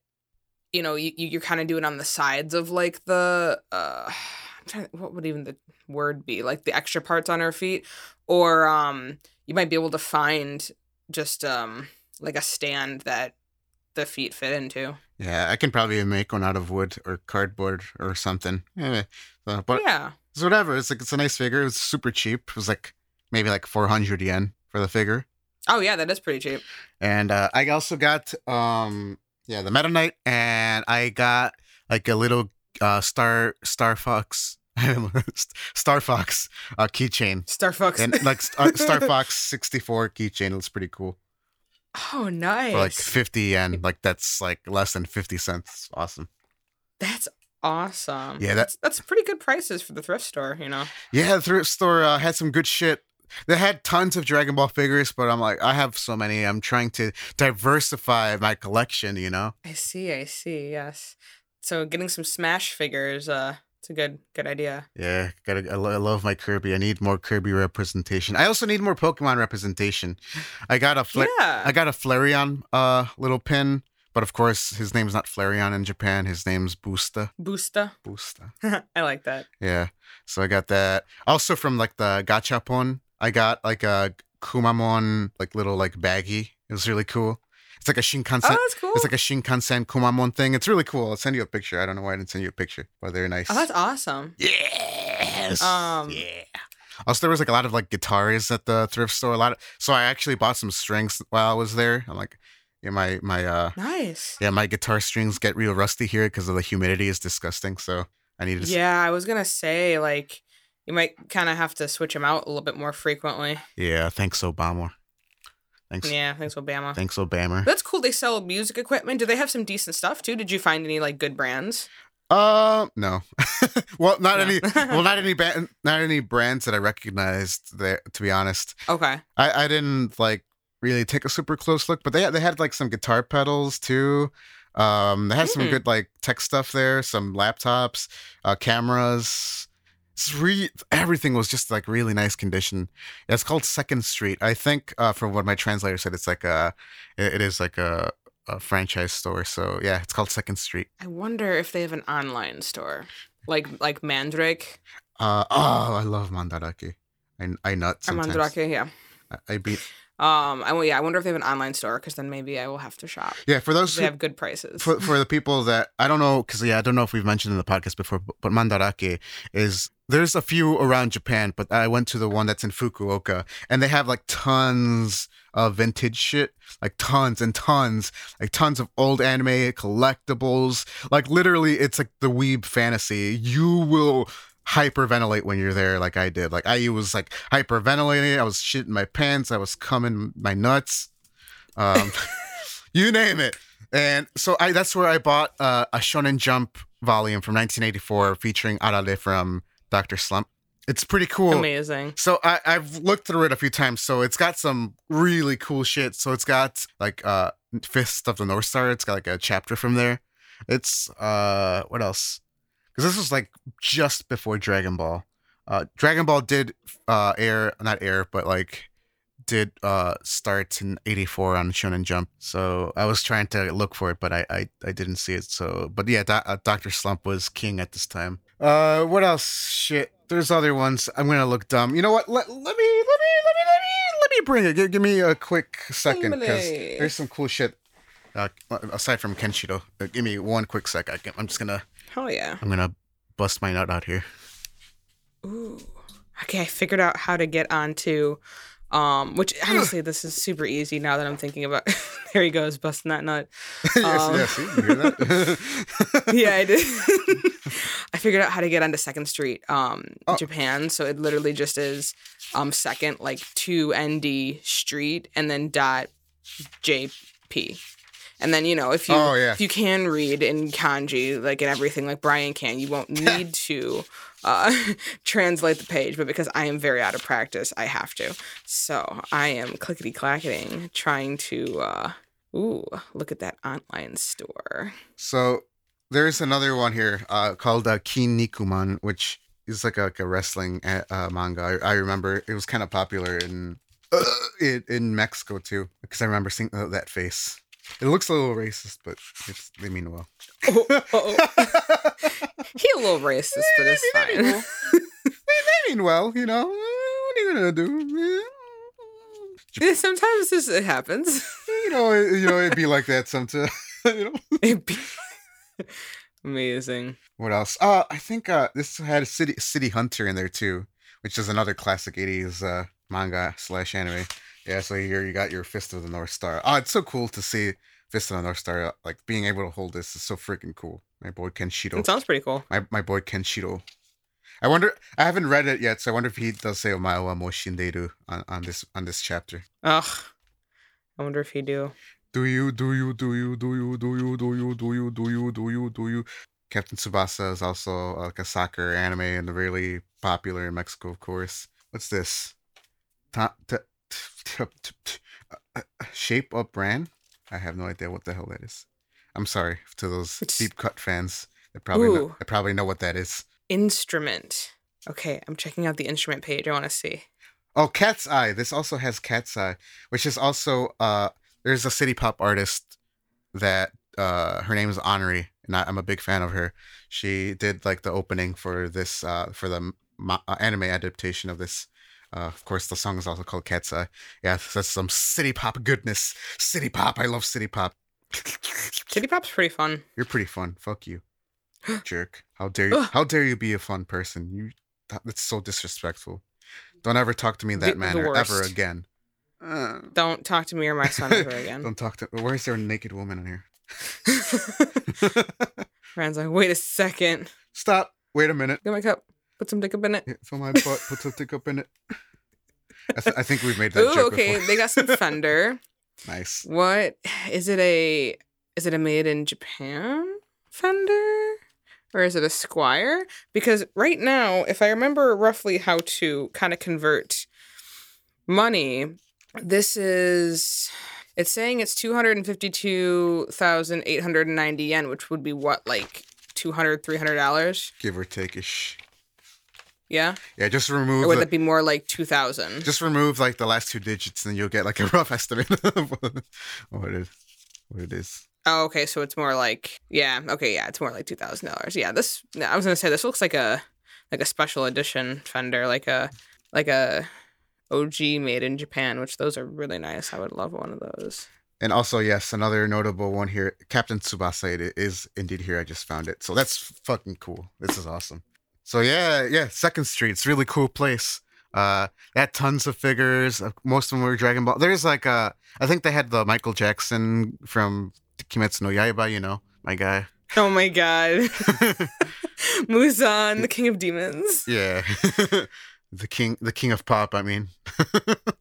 you know you, you- you're kind of doing on the sides of like the uh I'm trying to, what would even the word be like the extra parts on her feet or um you might be able to find just um like a stand that the feet fit into. Yeah, I can probably make one out of wood or cardboard or something. Yeah, so, but yeah. it's whatever. It's like it's a nice figure. It's super cheap. It was like maybe like 400 yen for the figure. Oh yeah, that is pretty cheap. And uh, I also got um yeah the Meta Knight, and I got like a little uh star Star Fox Star Fox uh, keychain. Star Fox. And like Star, Star Fox 64 keychain. It's pretty cool. oh, nice. For like 50 yen. Like that's like less than 50 cents. Awesome. That's awesome. Yeah, that- that's that's pretty good prices for the thrift store. You know. Yeah, the thrift store uh, had some good shit. They had tons of Dragon Ball figures, but I'm like, I have so many. I'm trying to diversify my collection, you know? I see. I see. Yes. So getting some Smash figures. Uh, it's a good good idea. Yeah, gotta. I, lo- I love my Kirby. I need more Kirby representation. I also need more Pokemon representation. I got a Fla- yeah. I got a Flareon uh little pin, but of course his name's not Flareon in Japan. His name's Booster. Booster. Booster. I like that. Yeah. So I got that. Also from like the Gachapon, I got like a Kumamon like little like baggie. It was really cool. It's like a Shinkansen. Oh, that's cool. It's like a Shinkansen Kumamon thing. It's really cool. I'll send you a picture. I don't know why I didn't send you a picture, but they're nice. oh, that's awesome. yes. Um, yeah. Also, there was like a lot of like guitars at the thrift store. A lot of so I actually bought some strings while I was there. I'm like, yeah, my my uh Nice. yeah my guitar strings get real rusty here because of the humidity is disgusting. So I needed to Yeah, I was gonna say like you might kind of have to switch them out a little bit more frequently. Yeah, thanks Obama. Thanks. Yeah, thanks, Obama. Thanks Obama. That's cool. They sell music equipment. Do they have some decent stuff too? Did you find any like good brands? Uh, no. well, not No. any. Well, not any. Ba- not any brands that I recognized. There, to be honest, Okay. I I didn't like really take a super close look, but they they had like some guitar pedals too. Um, they had some Hmm. good like tech stuff there. Some laptops, uh, cameras. It's re- everything was just like really nice condition. Yeah, it's called Second Street. I think uh, from what my translator said, it's like a, it, is like a, a franchise store. So yeah, it's called Second Street. I wonder if they have an online store, like like Mandrake Uh, oh, I love Mandarake. I, I nut sometimes. Mandrake. Yeah. I, I beat. Um. I well, yeah. I wonder if they have an online store because then maybe I will have to shop. Yeah, for those They who, have good prices. for for the people that I don't know, because yeah, I don't know if we've mentioned in the podcast before, but, but Mandarake is there's a few around Japan, but I went to the one that's in Fukuoka, and they have like tons of vintage shit, like tons and tons, like tons of old anime collectibles. Like literally, it's like the weeb fantasy. You will hyperventilate when you're there, like I did. Like I was like hyperventilating. I was shitting my pants. I was coming my nuts. Um, you name it. And so I that's where I bought uh, a Shonen Jump volume from 1984 featuring Arale from Dr. Slump. It's pretty cool. Amazing. So I, I've looked through it a few times. So it's got some really cool shit. So it's got like uh Fist of the North Star. It's got like a chapter from there. It's uh what else? Because this was like just before Dragon Ball. Uh Dragon Ball did uh air not air, but like did uh start in 84 on Shonen Jump. So I was trying to look for it, but I I, I didn't see it. So but yeah, Do- uh, Dr. Slump was king at this time. Uh what else? Shit. There's other ones. I'm going to look dumb. You know what? Let, let me let me let me let me let me bring it. Give, give me a quick second cuz there's some cool shit uh, aside from Kenshiro. Uh, give me one quick sec. I can, I'm just going to Hell yeah. I'm to bust my nut out here. Ooh. Okay, I figured out how to get onto um which honestly this is super easy now that I'm thinking about there he goes, busting that nut. yes, Um, yes, you hear that? yeah, I did. I figured out how to get onto Second Street, um, Oh. Japan. So it literally just is um second, like two ND street and then dot JP. And then you know if you Oh, yeah. if you can read in kanji like and everything like Brian can, you won't need to uh, translate the page. But because I am very out of practice, I have to. So I am clickety clacketing trying to. Uh, ooh, look at that online store. So there's another one here uh, called uh, Kinnikuman, which is like a, like a wrestling uh, uh, manga. I, I remember it was kind of popular in, uh, in in Mexico too, because I remember seeing uh, that face. It looks a little racist, but it's, they mean well. Oh, he a little racist, but it's They mean fine. they, mean well, you know. What are you gonna do? Yeah, Sometimes this it happens. You know, it- you know, it'd be like that sometimes. you know. It'd be- Amazing. What else? Uh, I think uh, this had City City Hunter in there too, which is another classic '80s uh, manga slash anime. Yeah, so here you got your Fist of the North Star. Oh, it's so cool to see Fist of the North Star. uh, Like being able to hold this is so freaking cool. My boy Kenshiro. It sounds pretty cool. My my boy Kenshiro. I wonder. I haven't read it yet, so I wonder if he does say "Omae wa mo shinderu" on on this on this chapter. Ugh. I wonder if he do. Do you, do you, do you, do you, do you, do you, do you, do you, do you, do you? Do you. Captain Tsubasa is also uh, like a soccer anime and really popular in Mexico, of course. What's this? Ta- ta- Shape Up Brand? I have no idea what the hell that is. I'm sorry to those deep cut fans. They probably know, they probably know what that is. Instrument. Okay, I'm checking out the instrument page. I want to see. Oh, Cat's Eye. This also has Cat's Eye, which is also uh there's a city pop artist that uh her name is Anri, and I, I'm a big fan of her. She did like the opening for this uh for the uh, anime adaptation of this. Uh, of course, the song is also called Cat's Yeah, that's some city pop goodness. City pop. I love city pop. City Pop's pretty fun. You're pretty fun. Fuck you, jerk. How dare you? How dare you be a fun person? You. That's so disrespectful. Don't ever talk to me in that the manner ever again. Uh, Don't talk to me or my son ever again. Don't talk to. Where's there a naked woman in here? Rand's like, wait a second. Stop. Wait a minute. Get my cup. Put some dick up in it. Yeah, Fill my butt. Put some dick up in it. I, th- I think we've made that Ooh, joke okay. before. They got some Fender. Nice. What is it? A is it a made in Japan Fender or is it a Squier? Because right now, if I remember roughly how to kind of convert money, this is it's saying it's two hundred and fifty two thousand eight hundred and ninety yen, which would be what like 200 300 dollars Give or take ish. Yeah Yeah, just remove. or would the- that be more like 2000 just remove like the last two digits, and you'll get like a rough estimate of what it is. What it is. Oh, okay. So it's more like yeah. Okay, yeah. It's more like two thousand dollars. Yeah. This I was gonna say this looks like a like a special edition Fender, like a like a OG made in Japan, which those are really nice. I would love one of those. And also, yes, another notable one here, Captain Tsubasa it is indeed here. I just found it, so that's fucking cool. This is awesome. So yeah, yeah, Second Street, it's a really cool place. Uh, they had tons of figures. Uh, Most of them were Dragon Ball. There's like uh, I think they had the Michael Jackson from Kimetsu no Yaiba. You know, my guy. Oh my god, Muzan, the king of demons. yeah, the king, the king of pop. I mean,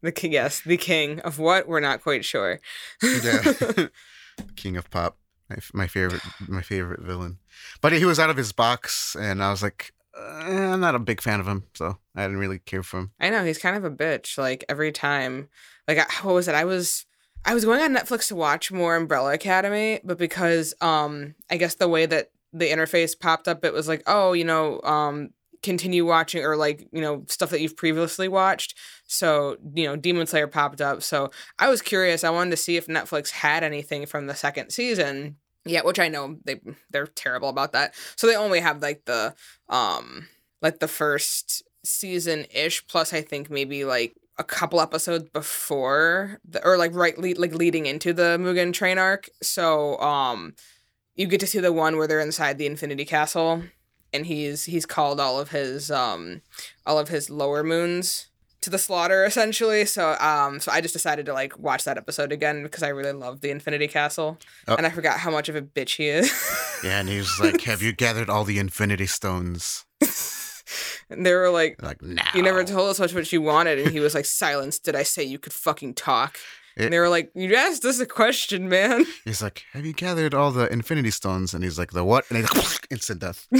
The king, yes, the king of what we're not quite sure. yeah, king of pop. My, my favorite, my favorite villain. But he was out of his box, and I was like, uh, I'm not a big fan of him, so I didn't really care for him. I know he's kind of a bitch. Like every time, like I- what was it? I was I was going on Netflix to watch more Umbrella Academy, but because um I guess the way that the interface popped up, it was like, oh, you know, um, continue watching or like you know stuff that you've previously watched. So you know, Demon Slayer popped up. So I was curious. I wanted to see if Netflix had anything from the second season. Yeah, which I know they they're terrible about that. So they only have like the um like the first season ish plus I think maybe like a couple episodes before the, or like right lead, like leading into the Mugen train arc. So um you get to see the one where they're inside the Infinity Castle and he's he's called all of his um all of his lower moons to the slaughter essentially. So um so I just decided to like watch that episode again because I really love the Infinity Castle. Oh. And I forgot how much of a bitch he is. Yeah, and he was like, "Have you gathered all the Infinity Stones?" and they were like Like, no. You never told us much what you wanted, and he was like, "Silence! Did I say you could fucking talk?" And they were like, "You asked us a question, man." He's like, "Have you gathered all the Infinity Stones?" And he's like, "The what?" And he's like, "Instant death."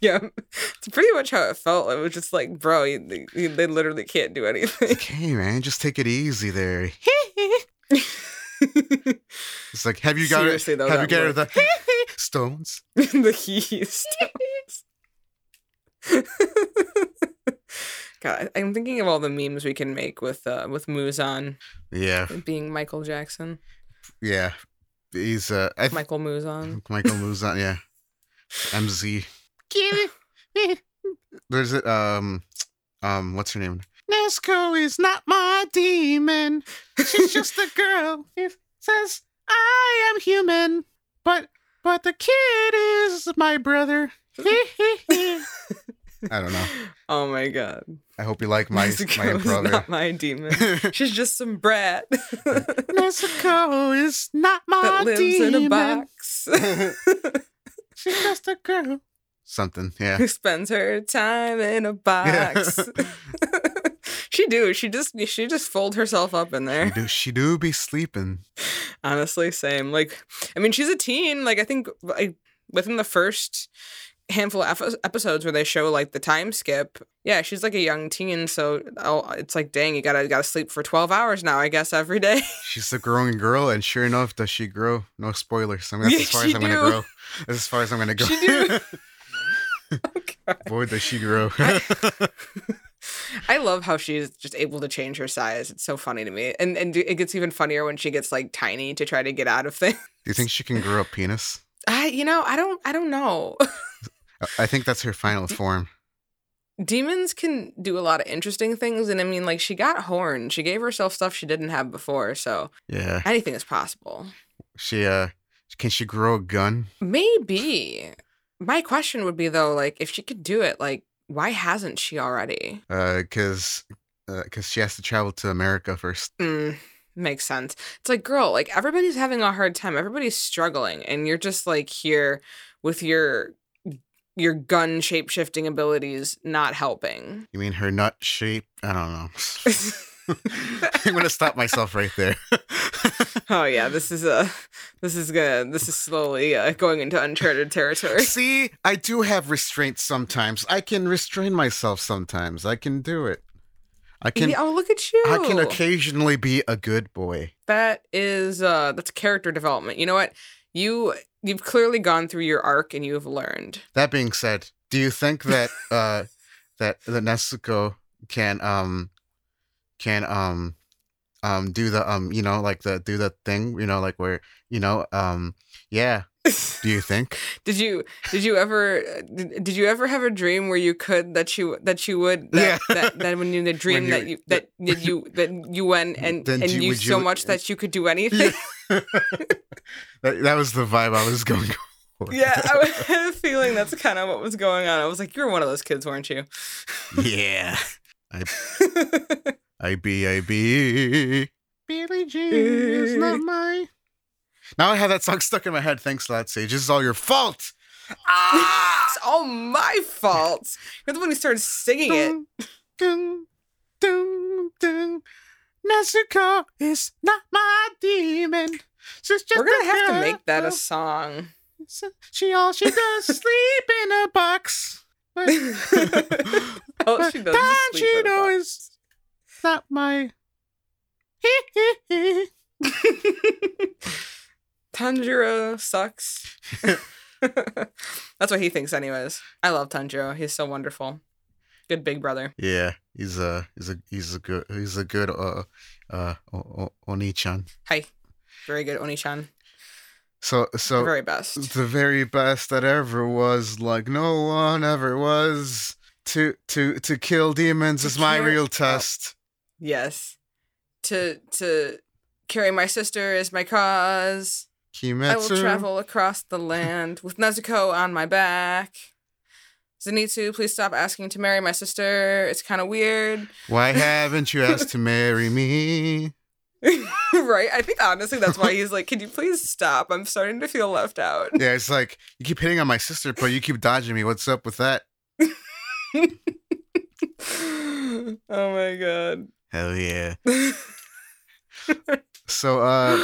yeah, it's pretty much how it felt. It was just like, bro, you, you, they literally can't do anything. Okay, man, just take it easy there. It's like, have you got Seriously, though, have you gathered the stones? the he stones. God, I- I'm thinking of all the memes we can make with uh, with Muzan Yeah, being Michael Jackson, yeah. He's uh, I th- Michael Muzan. Michael Muzan, yeah. MZ. There's it. Um, um, what's her name? Nezuko is not my demon. She's just a girl. It says I am human, but but the kid is my brother. I don't know. Oh my god, I hope you like my my Nezuko is not my demon. She's just some brat Nezuko is not my demon. that lives demon. in a box. She's just a girl. Something, yeah. who spends her time in a box. she do. She just she just fold herself up in She there. do, she do be sleeping. Honestly, same. Like, I mean, she's a teen. Like, I think like, within the first handful of episodes where they show like the time skip, yeah, she's like a young teen. So oh, it's like, dang, you gotta gotta sleep for twelve hours now. I guess every day. She's a growing girl, and sure enough, does she grow? No spoilers. I mean, that's Yeah, as far as I'm gonna do. grow. That's as far as I'm gonna go. She do. Boy, does she grow. I love how she's just able to change her size. It's so funny to me, and and it gets even funnier when she gets like tiny to try to get out of things. Do you think she can grow a penis? I, you know, I don't, I don't know. I- think that's her final form. Demons can do a lot of interesting things, and I mean, like she got horn. She gave herself stuff she didn't have before, so Yeah. anything is possible. She uh, can she grow a gun? Maybe. My question would be though, like, if she could do it, like, why hasn't she already? Uh, cause, uh, cause she has to travel to America first. Mm, makes sense. It's like, girl, like everybody's having a hard time. Everybody's struggling, and you're just like here with your your gun shape shifting abilities not helping. You mean her nut shape? I don't know. I'm gonna stop myself right there. oh yeah, this is uh this is gonna this is slowly uh, going into uncharted territory. See, I do have restraint sometimes. I can restrain myself sometimes. I can do it. I can. Yeah, oh, look at you. I can occasionally be a good boy. that is uh that's character development. You know what? You you've clearly gone through your arc and you have learned. That being said, do you think that uh that the Nezuko can um can um um do the um you know like the do the thing you know like where you know um yeah do you think Did you did you ever did, did you ever have a dream where you could that you that you would that Yeah. that, that when you in the dream you- that you that, that you that you went and and you- you so you- much that you could do anything? that, that was the vibe I was going for Yeah, I had a feeling that's kind of what was going on. I was like, you were one of those kids, weren't you? yeah I I be I be Billie Jean is not my now I have that song stuck in my head thanks Lad Saige this is all your fault ah it's all my fault. You're the one who started singing it. Dun, dun, dun. Nezuko is not my demon. She's just We're gonna a have to make that a song. She all she does sleep in a box. All she does is sleep in a box. is not my. Tanjiro sucks. That's what he thinks, anyways. I love Tanjiro. He's so wonderful. Good big brother. yeah, he's a he's a he's a good he's a good uh uh o- o- Onii-chan. Hi. Very good, Onii-chan. So The so very best. the very best that ever was like no one ever was to to to kill demons To is my kill- real oh. test Yes. To to carry my sister is my cause. I will travel across the land with Nezuko on my back. Zenitsu, please stop asking to marry my sister. It's kind of weird. why haven't you asked to marry me right? I think honestly that's why he's like, can you please stop? I'm starting to feel left out. yeah it's like you keep hitting on my sister but you keep dodging me what's up with that oh my god. Hell yeah so uh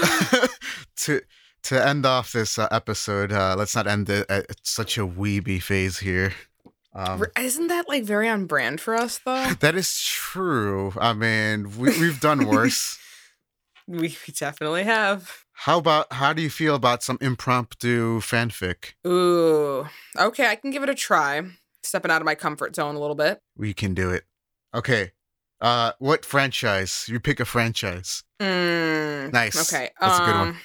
to to end off this uh, episode, uh let's not end it at such a weeby phase here. Um, Isn't that like very on brand for us though? that is true. I mean, we, we've done worse. we definitely have. How about how do you feel about some impromptu fanfic? Ooh. Okay, I can give it a try. Stepping out of my comfort zone a little bit. We can do it. Okay. Uh what franchise? You pick a franchise. Mm, Nice. Okay. That's a good one.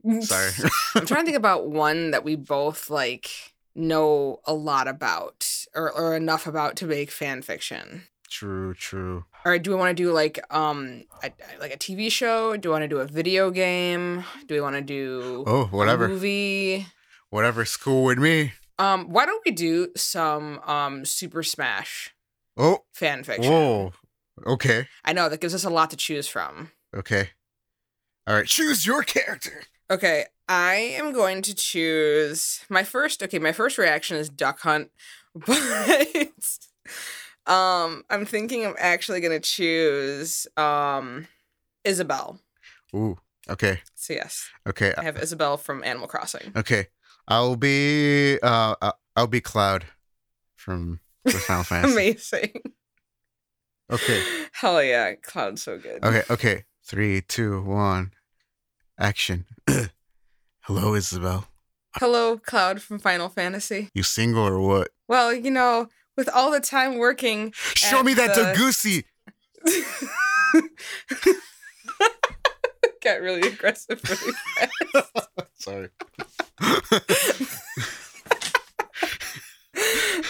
one. Sorry. I'm trying to think about one that we both like know a lot about or, or enough about to make fan fiction. true, true. All right, do we want to do like um a, like a TV show? Do we want to do a video game? Do we want to do Oh, a whatever. movie? Whatever's cool with me. Um, why don't we do some um Super Smash Oh, fan fiction? whoa. Okay. I know that gives us a lot to choose from. Okay. All right. Choose your character. Okay, I am going to choose my first. Okay, my first reaction is Duck Hunt, but um, I'm thinking I'm actually going to choose um Isabelle. Ooh. Okay. So yes, Okay. I have Isabelle from Animal Crossing. Okay. I'll be uh I'll be Cloud from the Final Fantasy. Amazing. Okay. Hell yeah, Cloud's so good. Okay, okay. Three, two, one. Action. Hello, Isabelle. Hello, Cloud from Final Fantasy. You single or what? Well, you know, with all the time working, Show me that the- Degussy. got really aggressive really fast. Sorry.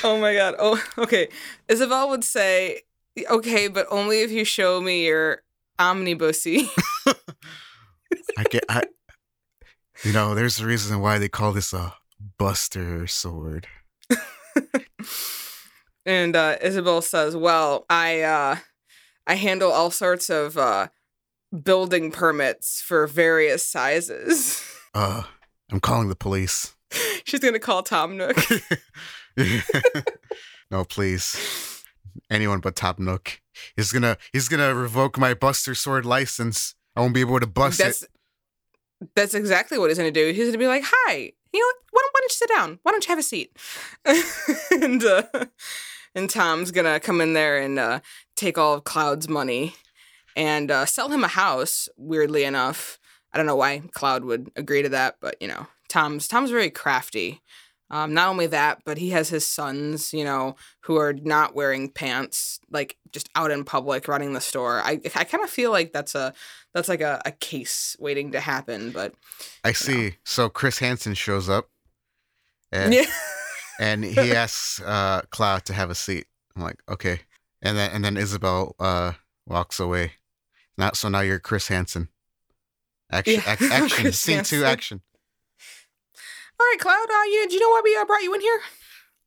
oh my god. Oh, okay. Isabelle would say, "Okay, but only if you show me your omnibusy." I get I You know, there's a reason why they call this a buster sword. and uh, Isabelle says, "Well, I uh, I handle all sorts of uh, building permits for various sizes." Uh I'm calling the police. She's gonna call Tom Nook. no, please. Anyone but Tom Nook. He's gonna he's gonna revoke my Buster Sword license. I won't be able to bust That's it. that's exactly what he's gonna do. He's gonna be like, "Hi, you know, why don't, why don't you sit down? Why don't you have a seat?" and uh, and Tom's gonna come in there and uh, take all of Cloud's money and uh, sell him a house. Weirdly enough, I don't know why Cloud would agree to that, but you know, Tom's Tom's very crafty. Um, not only that, but he has his sons, you know, who are not wearing pants, like just out in public running the store. I I kind of feel like that's a that's like a, a case waiting to happen, but I see. So Chris Hansen shows up and yeah. and he asks uh Cloud to have a seat. I'm like, okay. And then and then Isabelle uh walks away. Now so now you're Chris Hansen. Action Yeah, ac- action. Chris Scene two action. All right, Cloud. Uh, you, do you know why we uh, brought you in here?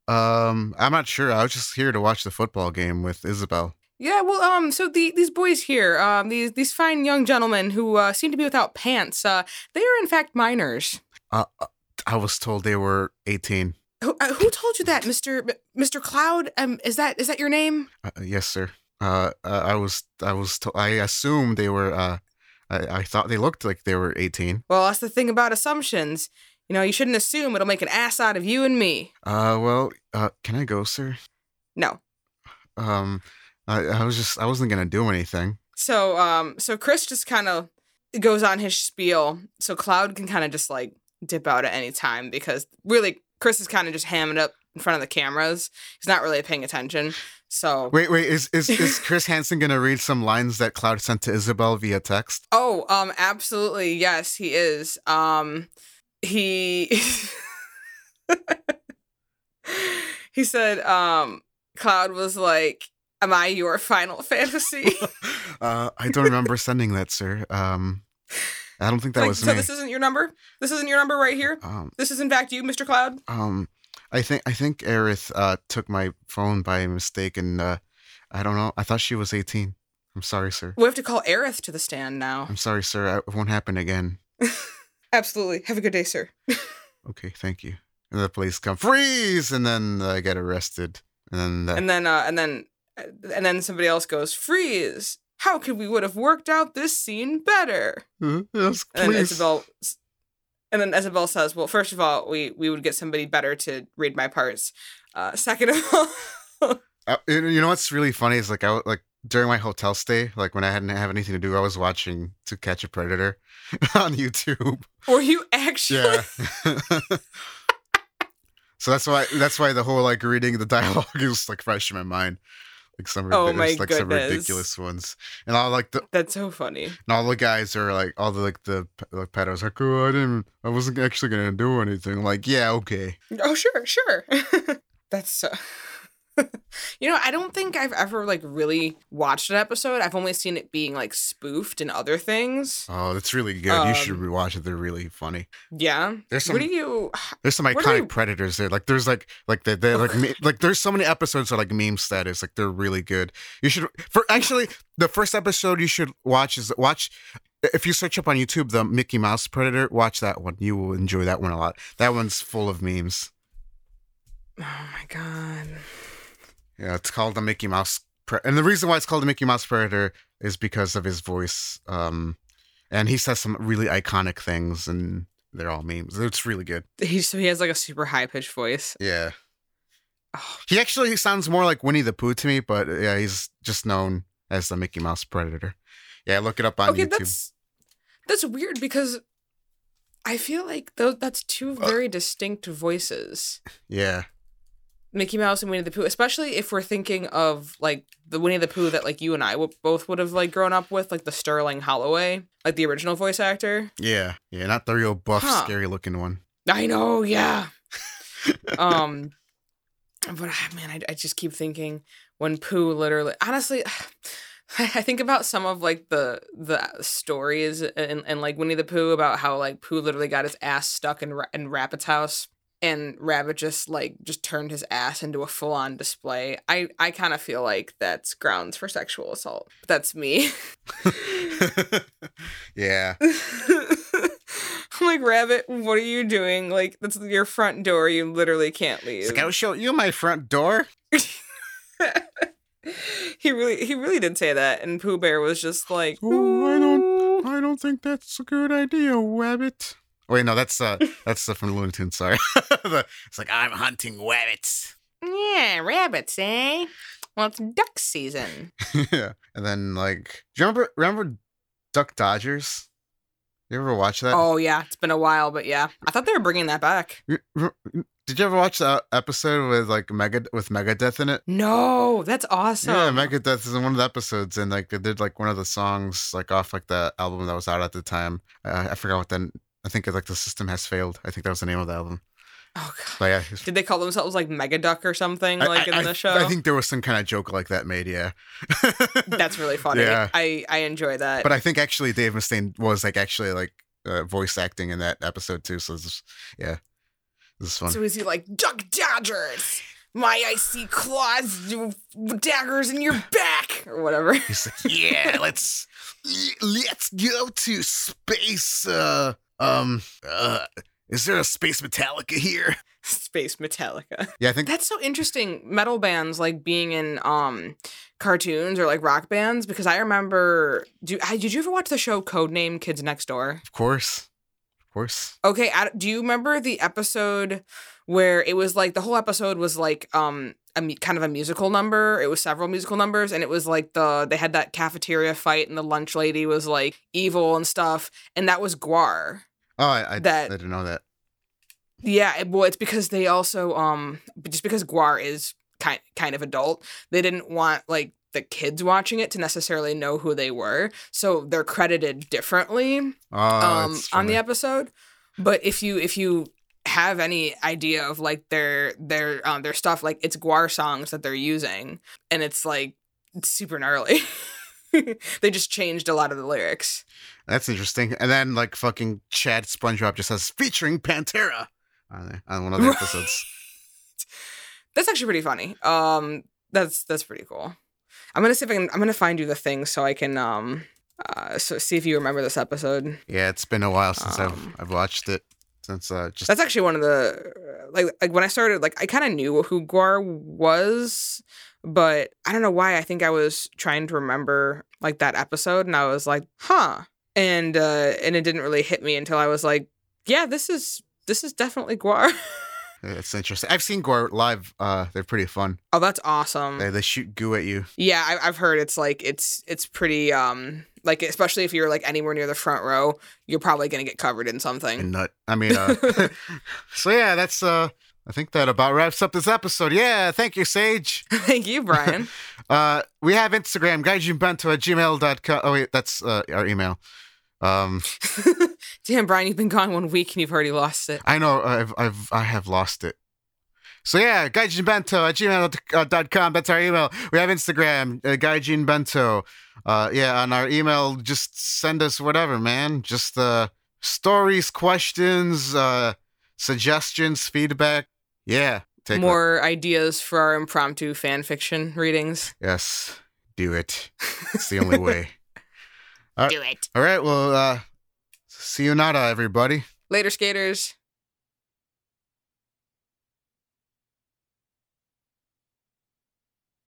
Um I'm not sure. I was just here to watch the football game with Isabelle. Yeah, well, um, so the these boys here, um, these these fine young gentlemen who uh, seem to be without pants, uh, they are in fact minors. Uh, uh, I was told they were 18. Who, uh, who told you that, Mister Mister Cloud? Um, is that is that your name? Uh, yes, sir. Uh, uh, I was, I was, to- I assumed they were. Uh, I, I thought they looked like they were eighteen. Well, that's the thing about assumptions. You know, you shouldn't assume it'll make an ass out of you and me. Uh, well, uh, can I go, sir? No. Um, I, I was just, I wasn't gonna do anything. So, um, so Chris just kind of goes on his spiel, so Cloud can kind of just like dip out at any time because really Chris is kind of just hamming up in front of the cameras. He's not really paying attention. So, Wait, wait, is is is Chris Hansen gonna read some lines that Cloud sent to Isabelle via text? oh, um, absolutely, yes, he is. Um, he he said, um, Cloud was like, "Am I your Final Fantasy?" uh, I don't remember sending that, sir. Um, I don't think that like, was so me. this isn't your number. This isn't your number right here. Um, This is in fact you, Mr. Cloud. um, I think I think Aerith uh took my phone by mistake, and uh, I don't know. I thought she was eighteen. I'm sorry, sir. We have to call Aerith to the stand now. I'm sorry, sir. It won't happen again. Absolutely. Have a good day, sir. Okay, thank you. And the police come, freeze, and then I get arrested. And then, the, And then, uh, and then, and then somebody else goes, freeze. how could we would have worked out this scene better? Uh, yes, And then. Isabelle, and then Isabelle says, "Well, first of all, we we would get somebody better to read my parts. Uh, second of all, Uh, you you know what's really funny is like I like during my hotel stay, like when I hadn't have anything to do, I was watching To Catch a Predator on YouTube. were you actually? Yeah. so that's why that's why the whole like reading the dialogue is like fresh in my mind. Like some Oh ridiculous, my like some ridiculous ones, and all like the That's so funny. and all the guys are like all the like the like pedos like oh I didn't I wasn't actually gonna do anything. like yeah okay. Oh, sure, sure. That's so. you know, I don't think I've ever like really watched an episode. I've only seen it being like spoofed in other things. Oh, that's really good. you should Um, rewatch it. They're really funny. Yeah. There's some What do you? There's some iconic you- predators there. Like there's like like they they like me, like there's so many episodes that are like meme status. Like they're really good. You should for actually the first episode you should watch is watch if you search up on YouTube the Mickey Mouse Predator, watch that one. You will enjoy that one a lot. That one's full of memes. Oh my god. Yeah, it's called the Mickey Mouse Pre- and the reason why it's called the Mickey Mouse Predator is because of his voice. Um and he says some really iconic things and they're all memes. It's really good. He so he has like a super high pitched voice. Yeah. Oh, He actually sounds more like Winnie the Pooh to me, but yeah, he's just known as the Mickey Mouse Predator. Yeah, look it up on okay, YouTube. that's that's weird because I feel like those that's two Uh. very distinct voices. Yeah, Mickey Mouse and Winnie the Pooh, especially if we're thinking of like the Winnie the Pooh that like you and I w- both would have like grown up with, like the Sterling Holloway, like the original voice actor. yeah, yeah. Not the real buff, Huh. scary looking one. I know, yeah. um, but ah, man, I, I just keep thinking when Pooh literally, honestly, I think about some of like the the stories and and like Winnie the Pooh about how like Pooh literally got his ass stuck in Ra- in Rabbit's house. And Rabbit just like just turned his ass into a full on display. I I kind of feel like that's grounds for sexual assault. But that's me. yeah, I'm like Rabbit, what are you doing? Like that's your front door. You literally can't leave. like I'll show you my front door. he really he really did say that and Pooh Bear was just like Oh, I don't- I don't think that's a good idea, Rabbit. Wait, no, that's uh, that's uh, from Looney Tunes. Sorry, it's like I'm hunting rabbits. Yeah, rabbits, eh? Well, it's duck season. yeah, and then like, do you remember remember Duck Dodgers? You ever watch that? Oh yeah, it's been a while, but yeah. I thought they were bringing that back. Did you ever watch that episode with like Mega with Megadeth in it? No, that's awesome. Yeah, Megadeth is in one of the episodes, and like they did like one of the songs like off like the album that was out at the time. Uh, I forgot what then. I think like the system has failed. I think that was the name of the album. Oh god. But yeah, Did they call themselves like Mega Duck or something like I, in the I- show? I think there was some kind of joke like that made. Yeah, that's really funny. Yeah. I I enjoy that. But I think actually Dave Mustaine was like actually like uh, voice acting in that episode too. So is- yeah, this is fun. So is he like Duck Dodgers? My icy claws, daggers in your back, or whatever. He's like, yeah, let's let's go to space. Uh, um, uh, is there a space Metallica here? Space Metallica. Yeah, I think That's so interesting. Metal bands like being in um cartoons or like rock bands because I remember. Do I, did you ever watch the show Codename Kids Next Door? of course, of course. Okay, I, do you remember the episode where it was like the whole episode was like um a kind of a musical number. It was several musical numbers, and it was like the they had that cafeteria fight, and the lunch lady was like evil and stuff, and that was Gwar. Oh, I I, That- I didn't know that. Yeah, well, it's because they also um just because Gwar is kind kind of adult, they didn't want like the kids watching it to necessarily know who they were, so they're credited differently Oh, um on the episode. But if you if you have any idea of like their their um their stuff, like it's Gwar songs that they're using, and it's like it's super gnarly. they just changed a lot of the lyrics. That's interesting. And then like fucking Chad SpongeBob just says featuring Pantera on on one of the Right. episodes. That's actually pretty funny. Um, that's that's pretty cool. I'm gonna see if I can. I'm gonna find you the thing so I can um, uh, so see if you remember this episode. Yeah, it's been a while since Um, I've I've watched it since uh just That's actually one of the like like when I started like I kind of knew who Gwar was but I don't know why. I think I was trying to remember like that episode, and I was like, huh, and uh, and it didn't really hit me until I was like, yeah, this is this is definitely Gwar. It's interesting. I've seen Gwar live. Uh, they're pretty fun. oh, that's awesome. They, they shoot goo at you. Yeah, I, I've heard it's like it's it's pretty um like especially if you're like anywhere near the front row, you're probably gonna get covered in something. And nut. I mean, uh, so yeah, that's. Uh, I think that about wraps up this episode. Yeah, thank you, Saige. Thank you, Brian. Uh, we have Instagram, gaijinbento at gmail.com. Oh, wait, that's uh, our email. Um, Damn, Brian, you've been gone one week and you've already lost it. I know I've, I've, I have lost it. So yeah, gaijinbento at gmail.com. That's our email. We have Instagram, uh, gaijinbento. Uh, yeah, on our email, just send us whatever, man. Just uh, stories, questions, uh, suggestions, feedback. Yeah. Take a- More ideas for our impromptu fan fiction readings. Yes, do it. It's the only way. Do it. All right, well, uh, see you nada, everybody. Later, skaters.